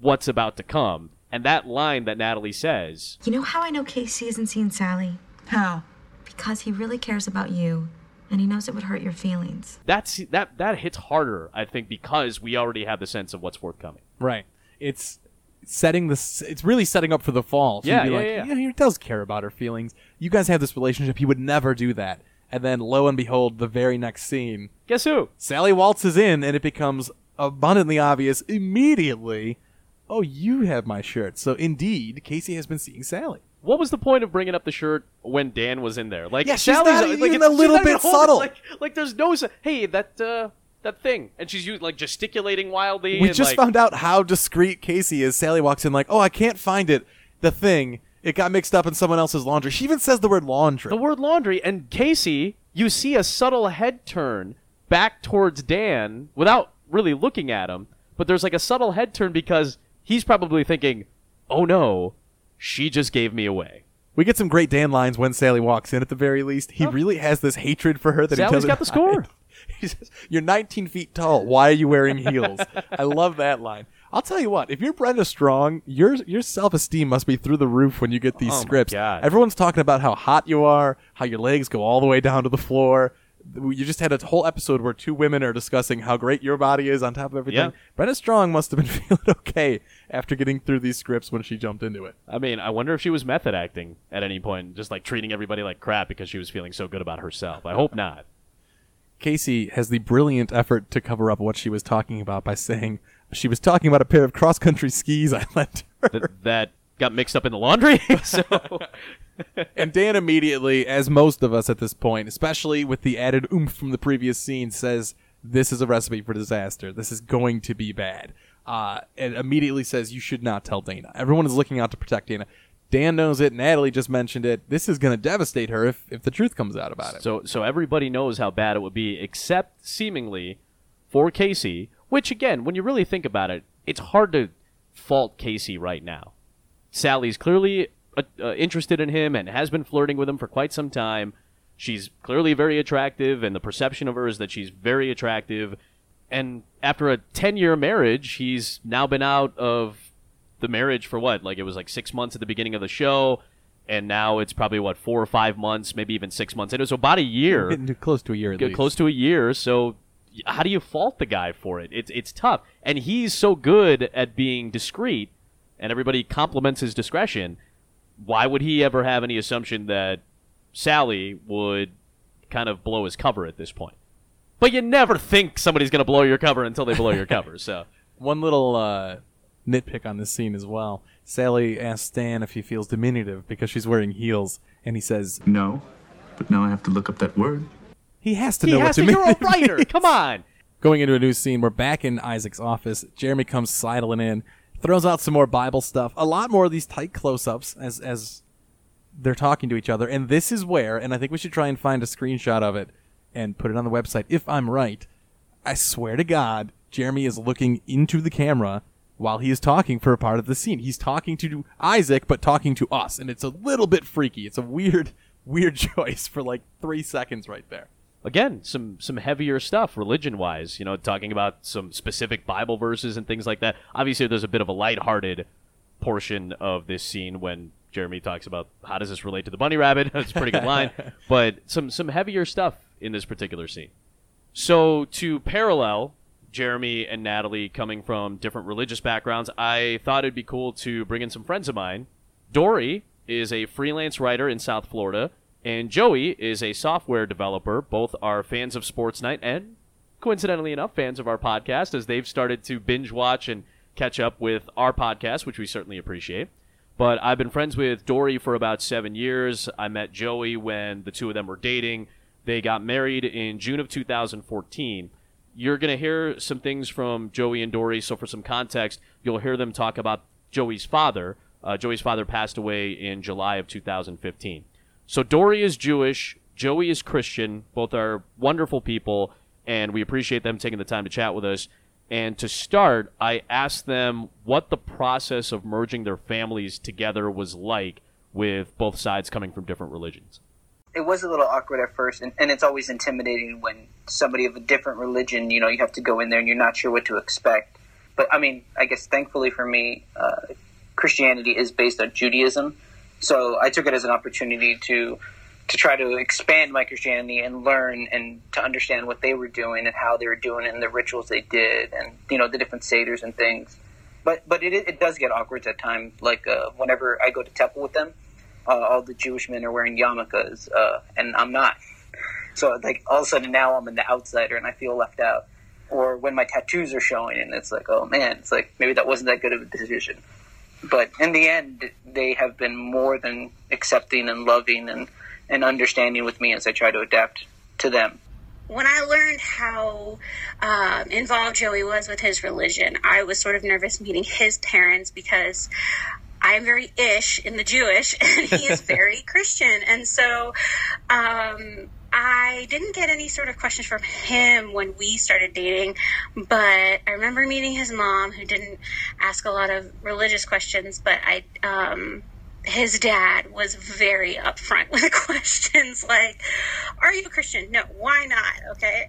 what's about to come. And that line that Natalie says, You know how I know Casey isn't seeing Sally? How? Because he really cares about you, and he knows it would hurt your feelings. that's that that hits harder, I think, because we already have the sense of what's forthcoming. Right. It's setting this. It's really setting up for the fall. So Yeah, you'd be yeah, like, yeah. he does care about her feelings. You guys have this relationship. He would never do that. And then, lo and behold, the very next scene, Guess who? Sally waltzes in, and it becomes abundantly obvious immediately. Oh, you have my shirt. So indeed, Casey has been seeing Sally. What was the point of bringing up the shirt when Dan was in there? Like, Yeah, she's Sally's not like, even it's- a little she's not even bit subtle. Like, like there's no hey that uh, that thing, and she's like gesticulating wildly. We and, just like, found out how discreet Casey is. Sally walks in like, "Oh, I can't find it." The thing, It got mixed up in someone else's laundry. She even says the word laundry. The word laundry and Casey, you see a subtle head turn back towards Dan without really looking at him, but there's like a subtle head turn because he's probably thinking, "Oh no, she just gave me away." We get some great Dan lines when Sally walks in. At the very least, he oh. really has this hatred for her that Sally's he doesn't. got the score. hide. He says, "You're 19 feet tall. Why are you wearing heels?" I love that line. I'll tell you what. If you're Brenda Strong, your your self esteem must be through the roof when you get these Oh scripts. Everyone's talking about how hot you are, how your legs go all the way down to the floor. You just had a whole episode where two women are discussing how great your body is on top of everything. Yeah. Brenda Strong must have been feeling okay after getting through these scripts when she jumped into it. I mean, I wonder if she was method acting at any point, just like treating everybody like crap because she was feeling so good about herself. I hope not. Casey has the brilliant effort to cover up what she was talking about by saying she was talking about a pair of cross country skis I lent her. Th- that got mixed up in the laundry. so and Dan immediately, as most of us at this point, especially with the added oomph from the previous scene, says, This is a recipe for disaster. This is going to be bad. Uh, and immediately says, You should not tell Dana. Everyone is looking out to protect Dana. Dan knows it. Natalie just mentioned it. This is going to devastate her if, if the truth comes out about it. So so everybody knows how bad it would be, except seemingly for Casey. Which again, when you really think about it, it's hard to fault Casey right now. Sally's clearly uh, uh, interested in him and has been flirting with him for quite some time. She's clearly very attractive, and the perception of her is that she's very attractive. And after a 10 year marriage, he's now been out of the marriage for what? Like it was like six months at the beginning of the show, and now it's probably what, four or five months, maybe even six months. It was about a year. Getting to close to a year Get least. close to a year. So how do you fault the guy for it? It's it's tough, and he's so good at being discreet, and everybody compliments his discretion. Why would he ever have any assumption that Sally would kind of blow his cover at this point? But you never think somebody's going to blow your cover until they blow your cover. So One little uh, nitpick on this scene as well. Sally asks Stan if he feels diminutive because she's wearing heels, and he says, No, but now I have to look up that word. He has to he know has what to. Mean. You're a writer. Come on. Going into a new scene, we're back in Isaac's office. Jeremy comes sidling in, throws out some more Bible stuff, a lot more of these tight close-ups as as they're talking to each other. And this is where, and I think we should try and find a screenshot of it and put it on the website if I'm right. I swear to God, Jeremy is looking into the camera while he is talking for a part of the scene. He's talking to Isaac, but talking to us, and it's a little bit freaky. It's a weird, weird choice for like three seconds right there. Again some some heavier stuff religion wise you know talking about some specific bible verses and things like that. Obviously there's a bit of a lighthearted portion of this scene when jeremy talks about how does this relate to the bunny rabbit? That's a pretty good line. But some some heavier stuff in this particular scene. So to parallel jeremy and natalie coming from different religious backgrounds i thought it'd be cool to bring in some friends of mine. Dory is a freelance writer in south florida and Joey is a software developer. Both are fans of Sports Night and, coincidentally enough, fans of our podcast as they've started to binge watch and catch up with our podcast, which we certainly appreciate. But I've been friends with Dory for about seven years. I met Joey when the two of them were dating. They got married in June of 2014. You're going to hear some things from Joey and Dory. So, for some context, you'll hear them talk about Joey's father. Uh, Joey's father passed away in July of 2015. So Dory is Jewish, Joey is Christian. Both are wonderful people, and we appreciate them taking the time to chat with us. And to start, I asked them what the process of merging their families together was like with both sides coming from different religions. it was a little awkward at first, and, and it's always intimidating when somebody of a different religion, you know, you have to go in there and you're not sure what to expect. But I mean, I guess thankfully for me, uh, Christianity is based on Judaism, so I took it as an opportunity to to try to expand my Christianity and learn and to understand what they were doing and how they were doing it and the rituals they did and you know the different seders and things. But but it it does get awkward at times. Like uh, whenever I go to temple with them, uh, all the Jewish men are wearing yarmulkes, uh, and I'm not. So like all of a sudden now I'm the outsider and I feel left out. Or when my tattoos are showing and it's like, oh man, it's like maybe that wasn't that good of a decision. But in the end, they have been more than accepting and loving and, and understanding with me as I try to adapt to them. when I learned how um, involved Joey was with his religion, I was sort of nervous meeting his parents because I'm very ish in the Jewish, and he is very Christian. And so um, I didn't get any sort of questions from him when we started dating, but I remember meeting his mom, who didn't ask a lot of religious questions, but I. Um, his dad was very upfront with questions like, "Are you a Christian? No. Why not? Okay,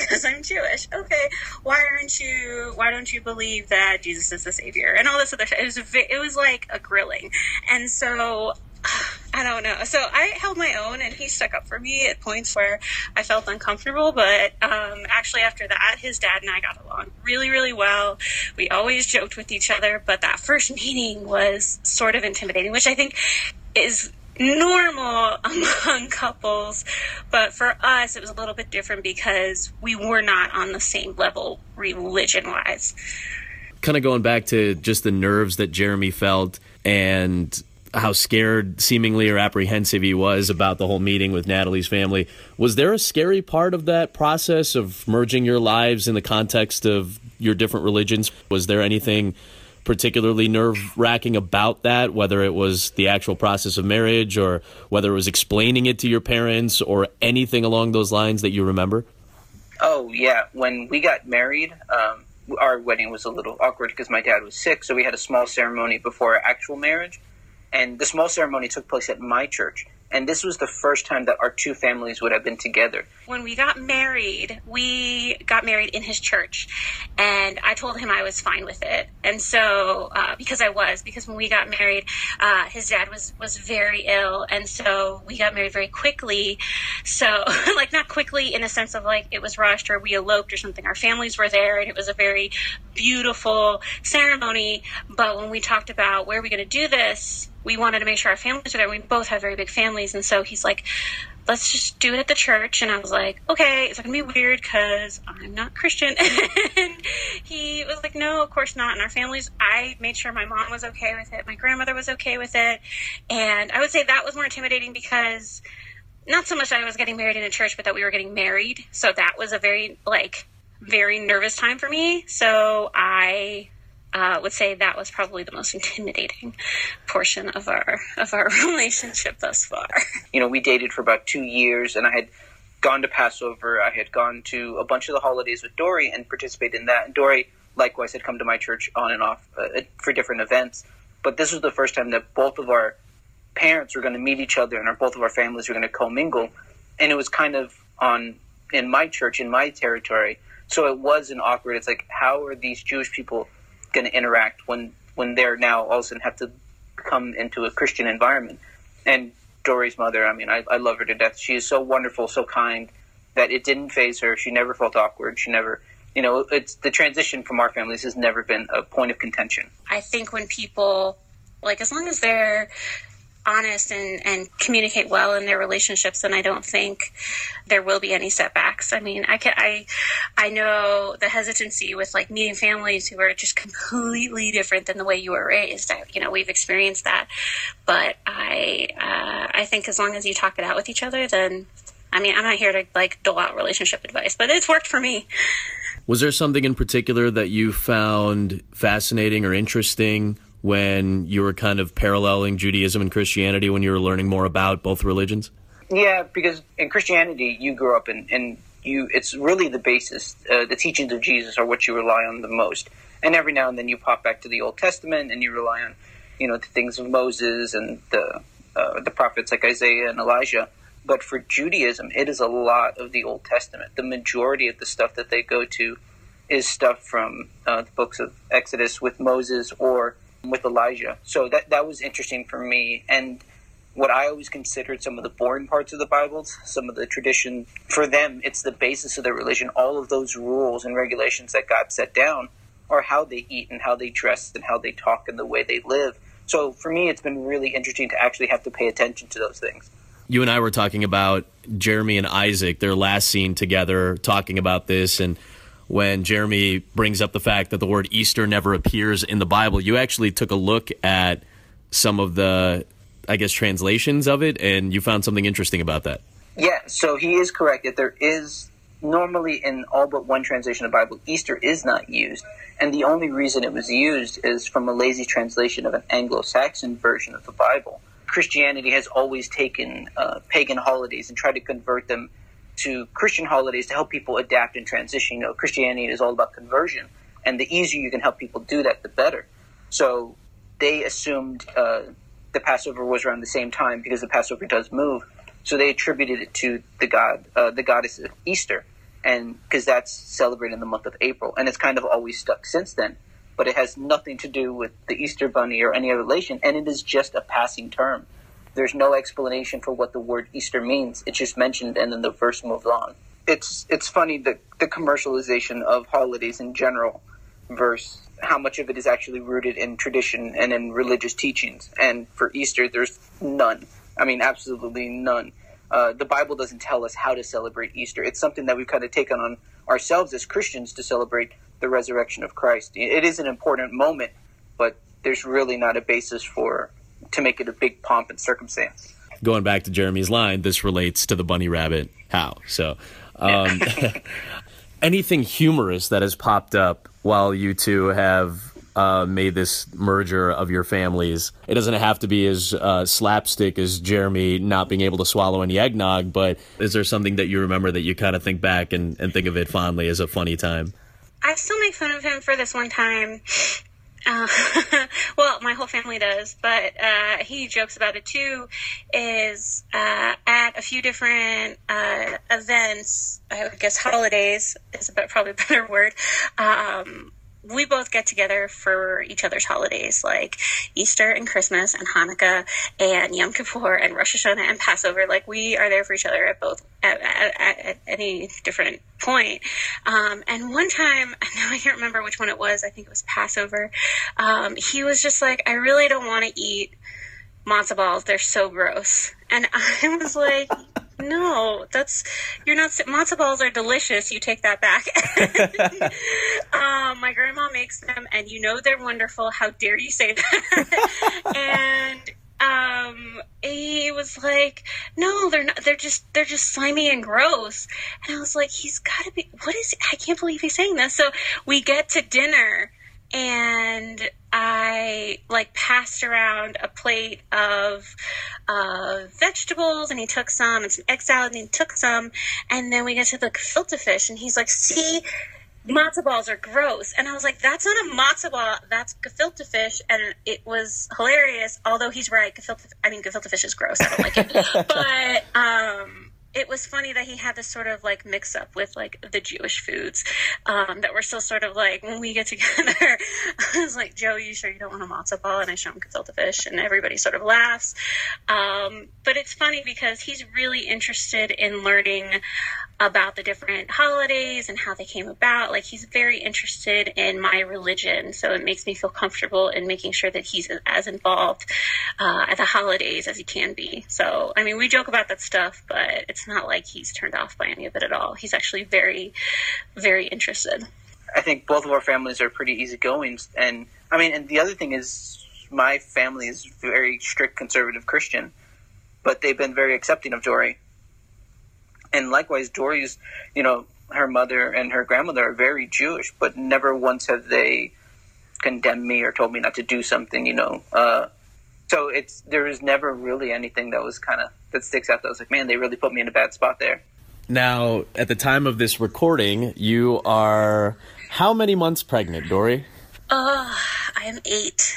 because uh, I'm Jewish. Okay, why aren't you? Why don't you believe that Jesus is the Savior and all this other stuff?" It was it was like a grilling, and so I don't know. So I held my own, and he stuck up for me at points where I felt uncomfortable. But um, actually, after that, his dad and I got along really, really well. We always joked with each other, but that first meeting was sort of intimidating, which I think is normal among couples. But for us, it was a little bit different because we were not on the same level religion wise. Kind of going back to just the nerves that Jeremy felt and how scared seemingly or apprehensive he was about the whole meeting with Natalie's family. Was there a scary part of that process of merging your lives in the context of your different religions? Was there anything particularly nerve wracking about that, whether it was the actual process of marriage or whether it was explaining it to your parents or anything along those lines that you remember? Oh, yeah. When we got married, um, our wedding was a little awkward because my dad was sick, so we had a small ceremony before our actual marriage and the small ceremony took place at my church. And this was the first time that our two families would have been together. When we got married, we got married in his church. And I told him I was fine with it. And so, uh, because I was, because when we got married, uh, his dad was, was very ill. And so we got married very quickly. So, like, not quickly in a sense of like it was rushed or we eloped or something. Our families were there and it was a very beautiful ceremony. But when we talked about where are we going to do this, we wanted to make sure our families were there. We both have very big families, and so he's like, "Let's just do it at the church." And I was like, "Okay, it's gonna be weird because I'm not Christian." and he was like, "No, of course not." And our families, I made sure my mom was okay with it, my grandmother was okay with it, and I would say that was more intimidating because not so much that I was getting married in a church, but that we were getting married. So that was a very like very nervous time for me. So I uh, would say that was probably the most intimidating portion of our of our relationship thus far. You know, we dated for about two years, and I had gone to Passover. I had gone to a bunch of the holidays with Dory and participated in that. And Dory, likewise, had come to my church on and off uh, for different events. But this was the first time that both of our parents were going to meet each other, and our, both of our families were going to commingle. And it was kind of on in my church, in my territory. So it was an awkward. It's like, how are these Jewish people going to interact when when they're now all of a sudden have to come into a Christian environment. And Dory's mother, I mean, I, I love her to death. She is so wonderful, so kind that it didn't phase her. She never felt awkward. She never, you know, it's the transition from our families has never been a point of contention. I think when people, like, as long as they're honest and, and communicate well in their relationships, then I don't think there will be any setbacks. I mean, I can I I know the hesitancy with like meeting families who are just completely different than the way you were raised. I, you know, we've experienced that, but I uh, I think as long as you talk it out with each other, then I mean, I'm not here to like dole out relationship advice, but it's worked for me. Was there something in particular that you found fascinating or interesting when you were kind of paralleling Judaism and Christianity when you were learning more about both religions? Yeah, because in Christianity, you grew up in, and you it's really the basis. Uh, the teachings of Jesus are what you rely on the most. And every now and then you pop back to the Old Testament and you rely on, you know, the things of Moses and the uh, the prophets like Isaiah and Elijah. But for Judaism, it is a lot of the Old Testament. The majority of the stuff that they go to is stuff from uh, the books of Exodus with Moses or with Elijah. So that that was interesting for me and what I always considered some of the boring parts of the Bibles, some of the tradition for them, it's the basis of their religion. All of those rules and regulations that God set down are how they eat and how they dress and how they talk and the way they live. So for me, it's been really interesting to actually have to pay attention to those things. You and I were talking about Jeremy and Isaac, their last scene together, talking about this and when Jeremy brings up the fact that the word Easter never appears in the Bible, you actually took a look at some of the, I guess, translations of it, and you found something interesting about that. Yeah, so he is correct that there is normally in all but one translation of the Bible, Easter is not used. And the only reason it was used is from a lazy translation of an Anglo Saxon version of the Bible. Christianity has always taken uh, pagan holidays and tried to convert them to Christian holidays to help people adapt and transition. You know, Christianity is all about conversion, and the easier you can help people do that, the better. So they assumed uh, the Passover was around the same time because the Passover does move. So they attributed it to the god, uh, the goddess of Easter, and because that's celebrated in the month of April, and it's kind of always stuck since then. But it has nothing to do with the Easter Bunny or any other relation, and it is just a passing term. There's no explanation for what the word Easter means. It's just mentioned, and then the verse moves on. It's it's funny the the commercialization of holidays in general, versus how much of it is actually rooted in tradition and in religious teachings. And for Easter, there's none. I mean, absolutely none. Uh, the Bible doesn't tell us how to celebrate Easter. It's something that we've kind of taken on ourselves as Christians to celebrate the resurrection of Christ. It is an important moment, but there's really not a basis for to make it a big pomp and circumstance. Going back to Jeremy's line, this relates to the bunny rabbit how. So, um, anything humorous that has popped up while you two have uh, made this merger of your families. It doesn't have to be as uh, slapstick as Jeremy not being able to swallow any eggnog, but is there something that you remember that you kind of think back and, and think of it fondly as a funny time? I still make fun of him for this one time. Uh, well, my whole family does, but uh, he jokes about it too. Is uh, at a few different uh, events, I guess holidays is a probably a better word. Um, we both get together for each other's holidays, like Easter and Christmas and Hanukkah and Yom Kippur and Rosh Hashanah and Passover. Like we are there for each other at both at, at, at any different point. Um, and one time, now I can't remember which one it was. I think it was Passover. Um, he was just like, "I really don't want to eat matzo balls. They're so gross." And I was like, no, that's you're not. Matzo balls are delicious. You take that back. um, my grandma makes them, and you know they're wonderful. How dare you say that? and um, he was like, "No, they're not. They're just they're just slimy and gross." And I was like, "He's got to be. What is? I can't believe he's saying this." So we get to dinner, and I like passed around a plate of uh, vegetables, and he took some, and some egg salad, and he took some, and then we get to the gefilte fish, and he's like, "See." matzo balls are gross. And I was like, that's not a matzo ball, that's gefilte fish. And it was hilarious, although he's right. Gefilte, I mean, gefilte fish is gross. I don't like it. but, um, it was funny that he had this sort of like mix up with like the Jewish foods um, that were still sort of like when we get together. I was like, Joe, you sure you don't want a matzo ball? And I show him gefilte fish, and everybody sort of laughs. Um, but it's funny because he's really interested in learning about the different holidays and how they came about. Like he's very interested in my religion, so it makes me feel comfortable in making sure that he's as involved uh, at the holidays as he can be. So I mean, we joke about that stuff, but it's not like he's turned off by any of it at all. He's actually very, very interested. I think both of our families are pretty easygoing, and I mean, and the other thing is, my family is very strict conservative Christian, but they've been very accepting of Dory and likewise, Dory's, you know, her mother and her grandmother are very Jewish, but never once have they condemned me or told me not to do something, you know. Uh, so it's there was never really anything that was kind of that sticks out. That was like, man, they really put me in a bad spot there. Now, at the time of this recording, you are how many months pregnant, Dory? Uh, I am eight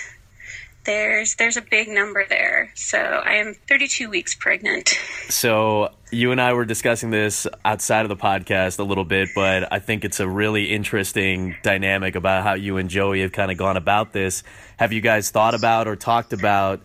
there's there's a big number there. So I am 32 weeks pregnant. So you and I were discussing this outside of the podcast a little bit, but I think it's a really interesting dynamic about how you and Joey have kind of gone about this. Have you guys thought about or talked about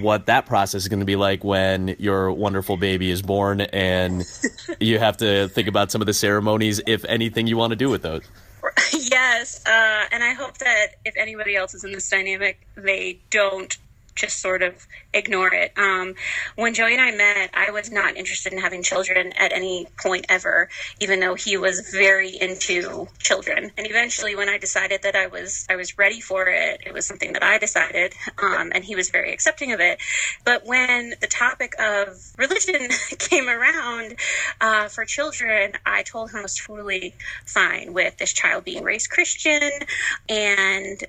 what that process is going to be like when your wonderful baby is born and you have to think about some of the ceremonies, if anything, you want to do with those? yes, uh, and I hope that if anybody else is in this dynamic, they don't just sort of ignore it. Um, when Joey and I met, I was not interested in having children at any point ever, even though he was very into children. And eventually, when I decided that I was I was ready for it, it was something that I decided, um, and he was very accepting of it. But when the topic of religion came around uh, for children, I told him I was totally fine with this child being raised Christian and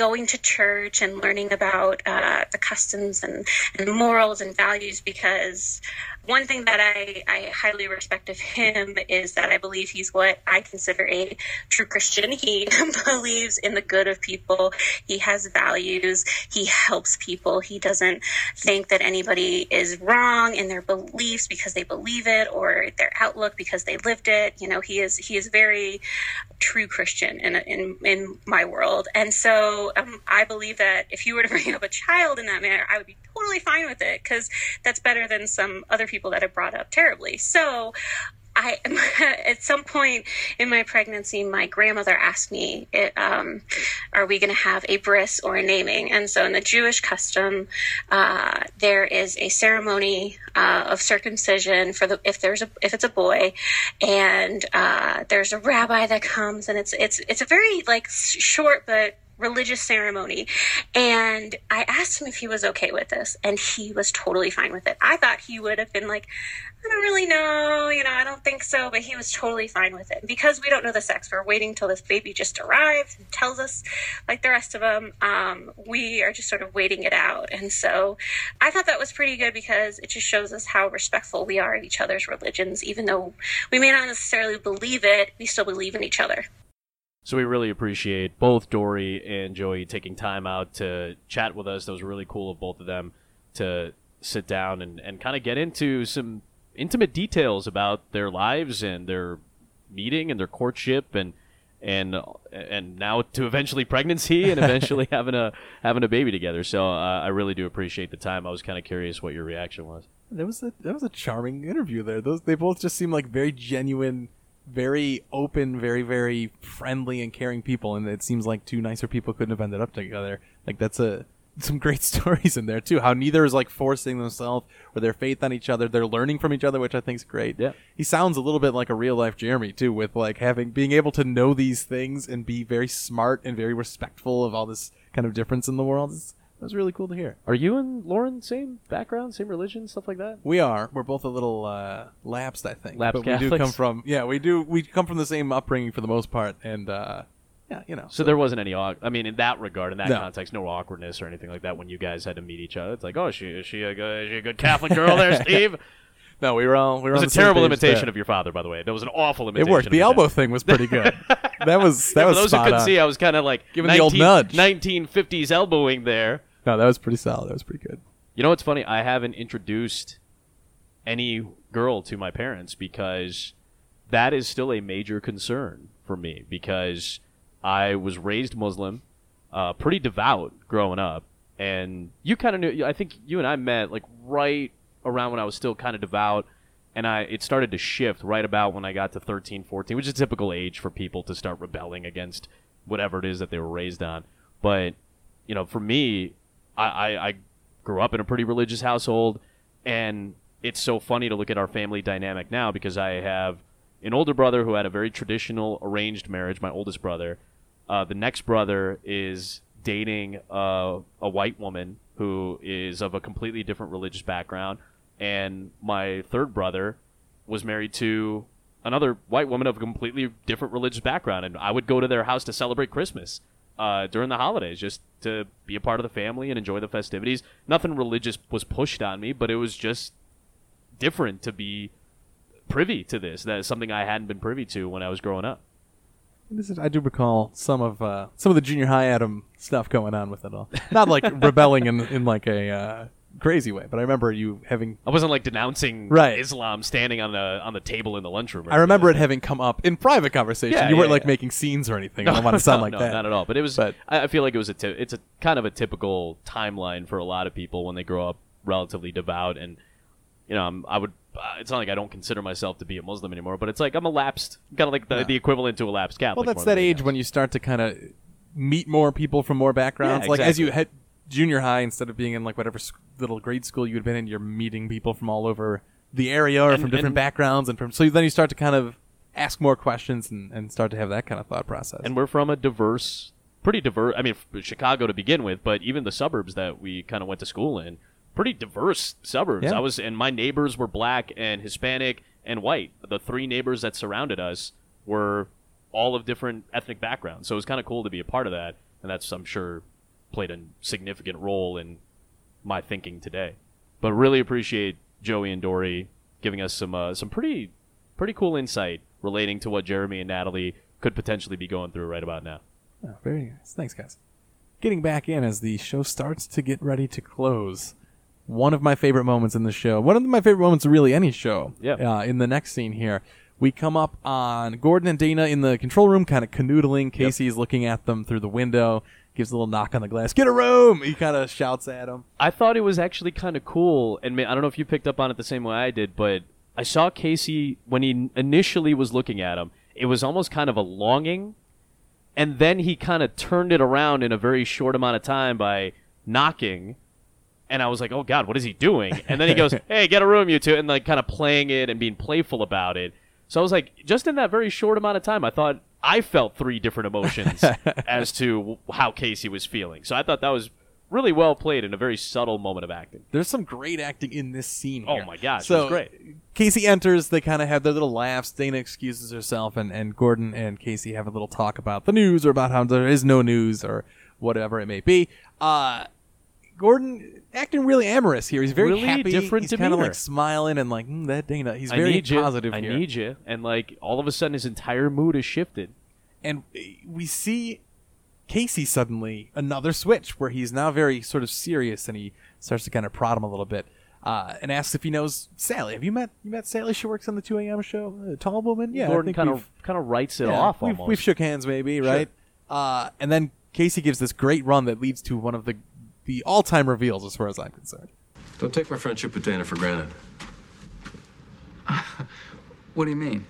going to church and learning about uh, the customs and, and morals and values because one thing that I, I highly respect of him is that I believe he's what I consider a true Christian. He believes in the good of people. He has values. He helps people. He doesn't think that anybody is wrong in their beliefs because they believe it or their outlook because they lived it. You know, he is he is very true Christian in in in my world. And so um, I believe that if you were to bring up a child in that manner, I would be totally fine with it because that's better than some other people that have brought up terribly. So I, at some point in my pregnancy, my grandmother asked me, um, "Are we going to have a bris or a naming?" And so, in the Jewish custom, uh, there is a ceremony uh, of circumcision for the if there's a if it's a boy, and uh, there's a rabbi that comes, and it's it's it's a very like short but religious ceremony. And I asked him if he was okay with this, and he was totally fine with it. I thought he would have been like, I don't really know, you know, I don't think so, but he was totally fine with it. Because we don't know the sex, we're waiting till this baby just arrives and tells us, like the rest of them. Um, we are just sort of waiting it out. And so I thought that was pretty good because it just shows us how respectful we are of each other's religions. Even though we may not necessarily believe it, we still believe in each other. So we really appreciate both Dory and Joey taking time out to chat with us. That was really cool of both of them to sit down and, and kind of get into some intimate details about their lives and their meeting and their courtship and and and now to eventually pregnancy and eventually having a having a baby together. So uh, I really do appreciate the time. I was kind of curious what your reaction was. That was a that was a charming interview there. Those they both just seem like very genuine very open, very very friendly and caring people, and it seems like two nicer people couldn't have ended up together. Like that's a some great stories in there too. How neither is like forcing themselves or their faith on each other. They're learning from each other, which I think is great. Yeah, he sounds a little bit like a real life Jeremy too, with like having being able to know these things and be very smart and very respectful of all this kind of difference in the world. It's, that was really cool to hear. Are you and Lauren same background, same religion, stuff like that? We are. We're both a little uh, lapsed, I think. Lapsed but we do come from yeah, we do we come from the same upbringing for the most part, and uh, yeah, you know. So, there wasn't any. Aw- I mean, in that regard, in that No. context, no awkwardness or anything like that when you guys had to meet each other. It's like, oh, is she is she a good, is she a good Catholic girl there, Steve? No, we were all we were It was on a the terrible imitation there. of your father, by the way. That was an awful imitation. It worked. The your elbow dad. thing was pretty good. that was that Yeah, was for those who couldn't on. see, I was kind of like Giving the old nudge. 1950s elbowing there. No, that was pretty solid. That was pretty good. You know what's funny? I haven't introduced any girl to my parents because that is still a major concern for me because I was raised Muslim, uh, pretty devout growing up, and you kind of knew. I think you and I met like right around when I was still kind of devout, and I it started to shift right about when I got to 13, 14, which is a typical age for people to start rebelling against whatever it is that they were raised on. But you know, for me, I, I, I grew up in a pretty religious household, and it's so funny to look at our family dynamic now because I have an older brother who had a very traditional arranged marriage, my oldest brother. Uh, the next brother is dating a white woman who is of a completely different religious background, and my third brother was married to another white woman of a completely different religious background, and I would go to their house to celebrate Christmas uh, during the holidays just to be a part of the family and enjoy the festivities. Nothing religious was pushed on me, but it was just different to be privy to this. That is something I hadn't been privy to when I was growing up. This is, I do recall some of uh, some of the junior high Adam stuff going on with it all. Not like rebelling in in like a uh, crazy way, but I remember you having. I wasn't like denouncing Right. Islam standing on the on the table in the lunchroom. or I remember it having come up in private conversation. Yeah, you weren't yeah, like yeah. making scenes or anything. I don't want to sound no, like no, that. Not at all. But it was. I I feel like it was a. T- it's a kind of a typical timeline for a lot of people when they grow up relatively devout, and you know, I'm, I would. Uh, it's not like I don't consider myself to be a Muslim anymore, but it's like I'm a lapsed, kind of like the, the equivalent to a lapsed Catholic. Well, that's more that than age when you start to kind of meet more people from more backgrounds. Yeah, Like as you exactly. Junior high instead of being in like whatever little grade school you had been in. You're meeting people from all over the area or And- from different and- backgrounds, and from so then you start to kind of ask more questions and, and start to have that kind of thought process. and we're from a diverse, pretty diverse. I mean, Chicago to begin with, but even the suburbs that we kind of went to school in, pretty diverse suburbs. Yeah. I was, and my neighbors were black and Hispanic and white. The three neighbors that surrounded us were all of different ethnic backgrounds. So it was kind of cool to be a part of that, and that's I'm sure played a significant role in my thinking today. But really appreciate Joey and Dory giving us some uh, some pretty pretty cool insight relating to what Jeremy and Natalie could potentially be going through right about now. Oh, very nice. Thanks, guys. Getting back in as the show starts to get ready to close. One of my favorite moments in the show. One of my favorite moments of really any show. Yeah. Uh, in the next scene here, we come up on Gordon and Dana in the control room, kind of canoodling. Casey's looking at them through the window, gives a little knock on the glass. Get a room! He kind of shouts at him. I thought it was actually kind of cool, and I don't know if you picked up on it the same way I did, but I saw Casey when he initially was looking at him. It was almost kind of a longing, and then he kind of turned it around in a very short amount of time by knocking. And I was like, "Oh God, what is he doing?" And then he goes, "Hey, get a room, you two," and like kind of playing it and being playful about it. So I was like, just in that very short amount of time, I thought I felt three different emotions as to how Casey was feeling. So I thought that was really well played in a very subtle moment of acting. There's some great acting in this scene. Oh my gosh, so great. Casey enters. They kind of have their little laughs. Dana excuses herself, and, and Gordon and Casey have a little talk about the news or about how there is no news or whatever it may be. Uh, Gordon acting really amorous here. He's very Really happy. different He's kind of like smiling and like mm, that Dana. He's very need you. positive I here. need you, and like all of a sudden, his entire mood is shifted. and we see Casey suddenly another switch where he's now very sort of serious and he starts to kind of prod him a little bit uh, and asks if he knows Sally. Have you met you met Sally? She works on the two a.m. show. A tall woman. Yeah, Gordon kind of kind of writes it yeah, off We've, we've shook hands, maybe right? Uh, and then Casey gives this great run that leads to one of the the all time reveals, as far as I'm concerned. Don't take my friendship with Dana for granted. What do you mean?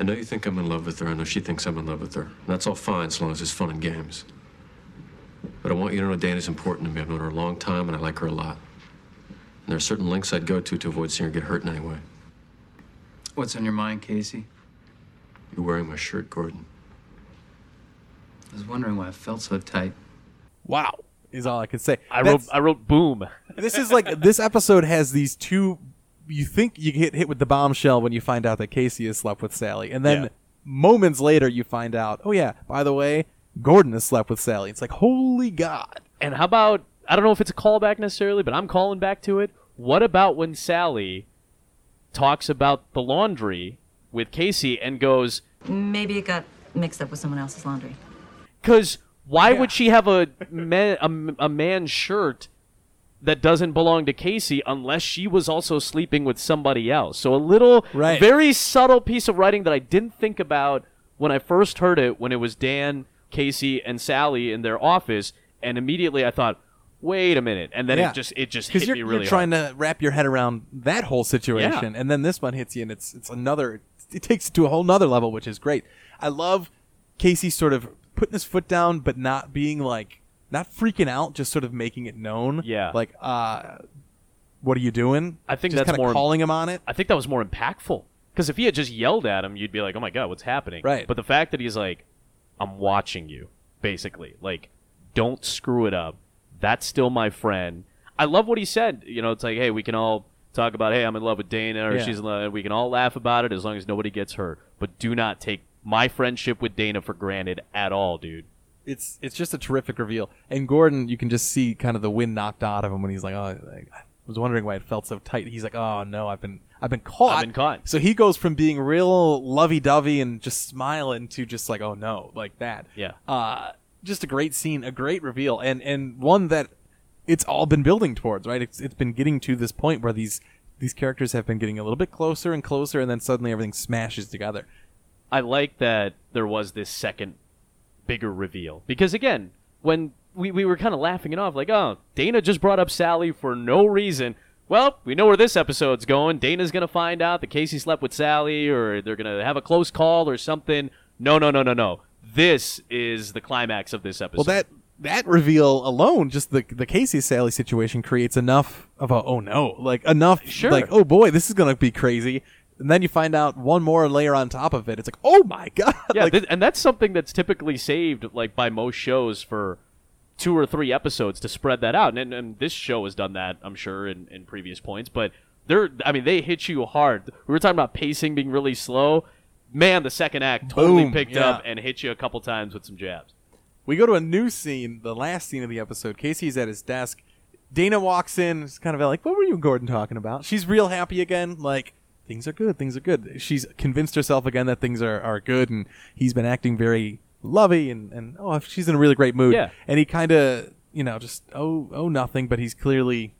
I know you think I'm in love with her. I know she thinks I'm in love with her. And that's all fine as long as it's fun and games. But I want you to know Dana's important to me. I've known her a long time and I like her a lot. And there are certain lengths I'd go to to avoid seeing her get hurt in any way. What's on your mind, Casey? You're wearing my shirt, Gordon. I was wondering why it felt so tight. Wow, is all I can say. I That's- wrote I wrote boom. this is like this episode has these two. You think you get hit with the bombshell when you find out that Casey has slept with Sally, and then Yeah. moments later you find out, oh yeah, by the way, Gordon has slept with Sally. It's like holy god. And how about I don't know if it's a callback necessarily, but I'm calling back to it. What about when Sally talks about the laundry with Casey and goes, Maybe it got mixed up with someone else's laundry. Because why would she have a man, a, a man's shirt that doesn't belong to Casey unless she was also sleeping with somebody else? So a little, Right. very subtle piece of writing that I didn't think about when I first heard it when it was Dan, Casey, and Sally in their office, and immediately I thought, wait a minute, and then Yeah. it just it just hit you're, me really you're trying to wrap your head around that whole situation, and then this one hits you, and it's it's another. It takes it to a whole nother level, which is great. I love Casey sort of putting his foot down, but not being like not freaking out, just sort of making it known. Yeah. like uh, what are you doing? I think just that's more calling him on it. I think that was more impactful because if he had just yelled at him, you'd be like, "Oh my god, what's happening?" Right. But the fact that he's like, "I'm watching you," basically, like, don't screw it up. That's still my friend. I love what he said. You know, it's like, hey, we can all talk about, hey, I'm in love with Dana, or Yeah. she's in love. We can all laugh about it as long as nobody gets hurt. But do not take my friendship with Dana for granted at all, dude. It's it's just a terrific reveal. And Gordon, you can just see kind of the wind knocked out of him when he's like, "Oh, I was wondering why it felt so tight." He's like, "Oh no, I've been I've been caught." I've been caught. So he goes from being real lovey-dovey and just smiling to just like, "Oh no," like that. Yeah. Uh, just a great scene, a great reveal, and and one that it's all been building towards, right? It's it's been getting to this point where these these characters have been getting a little bit closer and closer, and then suddenly everything smashes together. I like that there was this second bigger reveal because again, when we, we were kind of laughing it off, like, oh, Dana just brought up Sally for no reason. Well, we know where this episode's going. Dana's gonna find out that Casey slept with Sally, or they're gonna have a close call or something. No, no, no, no, no. This is the climax of this episode. Well, that that reveal alone, just the the Casey Sally situation creates enough of a oh no, like enough Sure. like oh boy, this is gonna be crazy. And then you find out one more layer on top of it. It's like oh my god, Yeah, like, th- and that's something that's typically saved like by most shows for two or three episodes to spread that out. And, and this show has done that, I'm sure, in, in previous points. But they're, I mean, they hit you hard. We were talking about pacing being really slow. Man, the second act totally Boom, picked yeah. up and hit you a couple times with some jabs. We go to a new scene, the last scene of the episode. Casey's at his desk. Dana walks in. It's kind of like, "What were you and Gordon talking about?" She's real happy again. Like things are good. Things are good. She's convinced herself again that things are, are good, and he's been acting very lovey and and oh, she's in a really great mood. Yeah. And he kind of you know just oh oh nothing, but he's clearly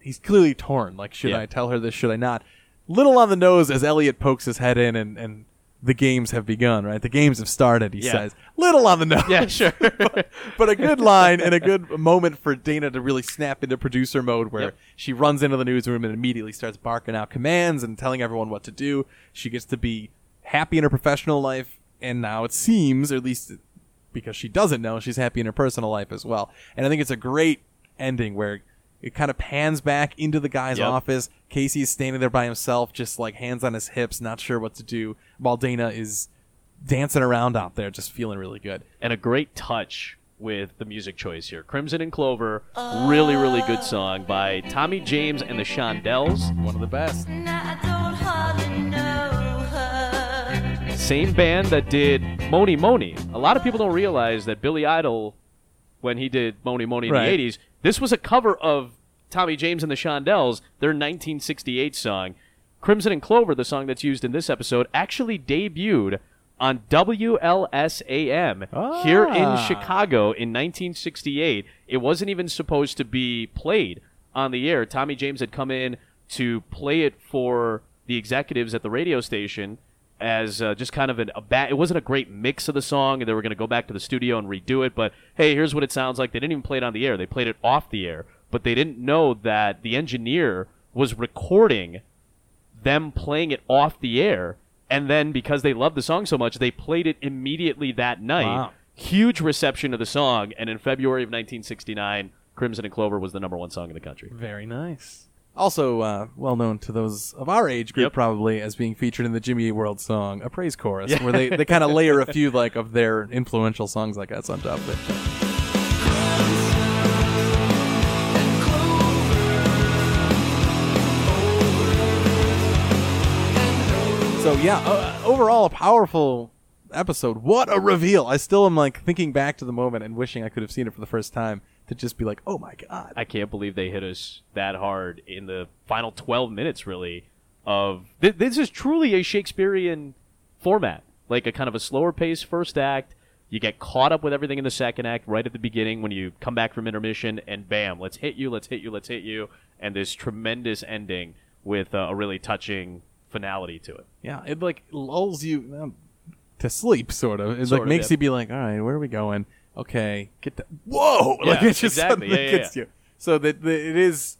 he's clearly torn. Like, should Yeah. I tell her this? Should I not? Little on the nose as Elliot pokes his head in and and. The games have begun, right? The games have started, he Yeah. says. Little on the nose Yeah, sure. but, but a good line and a good moment for Dana to really snap into producer mode where Yep. she runs into the newsroom and immediately starts barking out commands and telling everyone what to do. She gets to be happy in her professional life, and now it seems, or at least because she doesn't know, she's happy in her personal life as well. And I think it's a great ending where it kind of pans back into the guy's Yep. office. Casey is standing there by himself, just like hands on his hips, not sure what to do, while Dana is dancing around out there, just feeling really good. and a great touch with the music choice here. Crimson and Clover, really, really good song by Tommy James and the Shondells. One of the best. Same band that did Mony Mony. A lot of people don't realize that Billy Idol, when he did Mony Mony in Right. the 80s, this was a cover of Tommy James and the Shondells, their 1968 song. Crimson and Clover, the song that's used in this episode, actually debuted on WLSAM here in Ah. Chicago in 1968. It wasn't even supposed to be played on the air. Tommy James had come in to play it for the executives at the radio station as uh, just kind of an, a bad. It wasn't a great mix of the song, and they were going to go back to the studio and redo it. But hey, here's what it sounds like. They didn't even play it on the air; they played it off the air. But they didn't know that the engineer was recording them playing it off the air, and then because they loved the song so much, they played it immediately that night. Wow. Huge reception of the song, and in February of 1969, Crimson and Clover was the number one song in the country. Very nice. Also, uh, well known to those of our age group, Yep. probably as being featured in the Jimmy Eat World song, a praise chorus, where they, they kind of layer a few like of their influential songs like that on top of it. So yeah, uh, overall a powerful episode. What a reveal! I still am like thinking back to the moment and wishing I could have seen it for the first time to just be like, oh my god. I can't believe they hit us that hard in the final 12 minutes, really. Of th- this is truly a Shakespearean format, like a kind of a slower pace first act. You get caught up with everything in the second act right at the beginning when you come back from intermission, and bam, let's hit you, let's hit you, let's hit you, and this tremendous ending with uh, a really touching finality to it. Yeah, it like lulls you um, to sleep, sort of. It Sort like of, makes yeah. you be like, all right, where are we going? Okay, get the whoa, like it just exactly. suddenly Yeah, yeah, gets yeah. you. So that that it is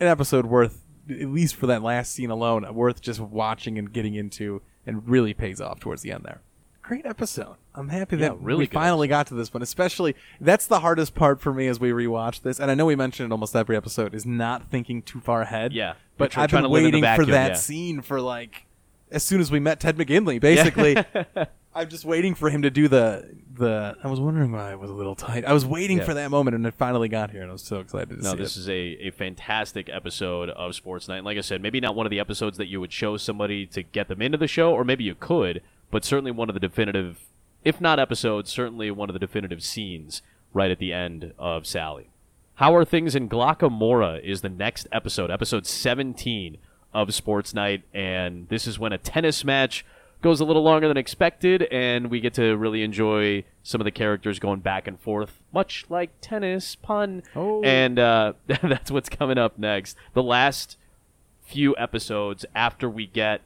an episode worth, at least for that last scene alone, worth just watching and getting into, and really pays off towards the end there. Great episode. I'm happy Yeah, that really we good finally got to this one. Especially that's the hardest part for me as we rewatch this, and I know we mentioned it almost every episode is not thinking too far ahead. Yeah. but I've been to live in the waiting for that yeah. scene for like as soon as we met Ted McGinley. Basically, I'm just waiting for him to do the the. I was wondering why I was a little tight. I was waiting Yeah. for that moment, and it finally got here, and I was so excited to No, this it. is a, a fantastic episode of Sports Night. And like I said, maybe not one of the episodes that you would show somebody to get them into the show, or maybe you could, but certainly one of the definitive, if not episodes, certainly one of the definitive scenes right at the end of Sally. How Are Things in Glocca Morra is the next episode, episode 17 of Sports Night, and this is when a tennis match goes a little longer than expected, and we get to really enjoy some of the characters going back and forth, much like tennis pun. Oh. And uh, that's what's coming up next. The last few episodes after we get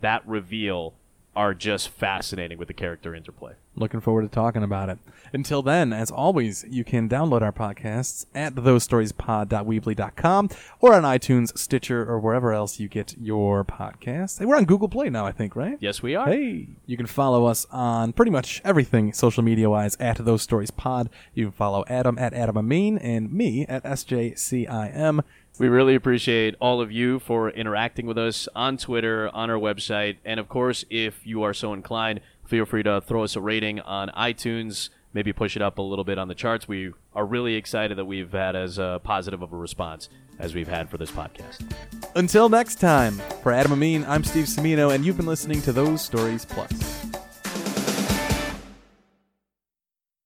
that reveal are just fascinating with the character interplay. Looking forward to talking about it. Until then, as always, you can download our podcasts at thosestoriespod.weebly.com or on iTunes, Stitcher, or wherever else you get your podcasts. Hey, we're on Google Play now, I think, right? Yes, we are. Hey, you can follow us on pretty much everything social media wise at Those Stories Pod. You can follow Adam at Adam Amin and me at SJCIM. We really appreciate all of you for interacting with us on Twitter, on our website, and of course, if you are so inclined, feel free to throw us a rating on iTunes. Maybe push it up a little bit on the charts. We are really excited that we've had as uh, positive of a response as we've had for this podcast. Until next time, for Adam Amin, I'm Steve Semino, and you've been listening to Those Stories Pod.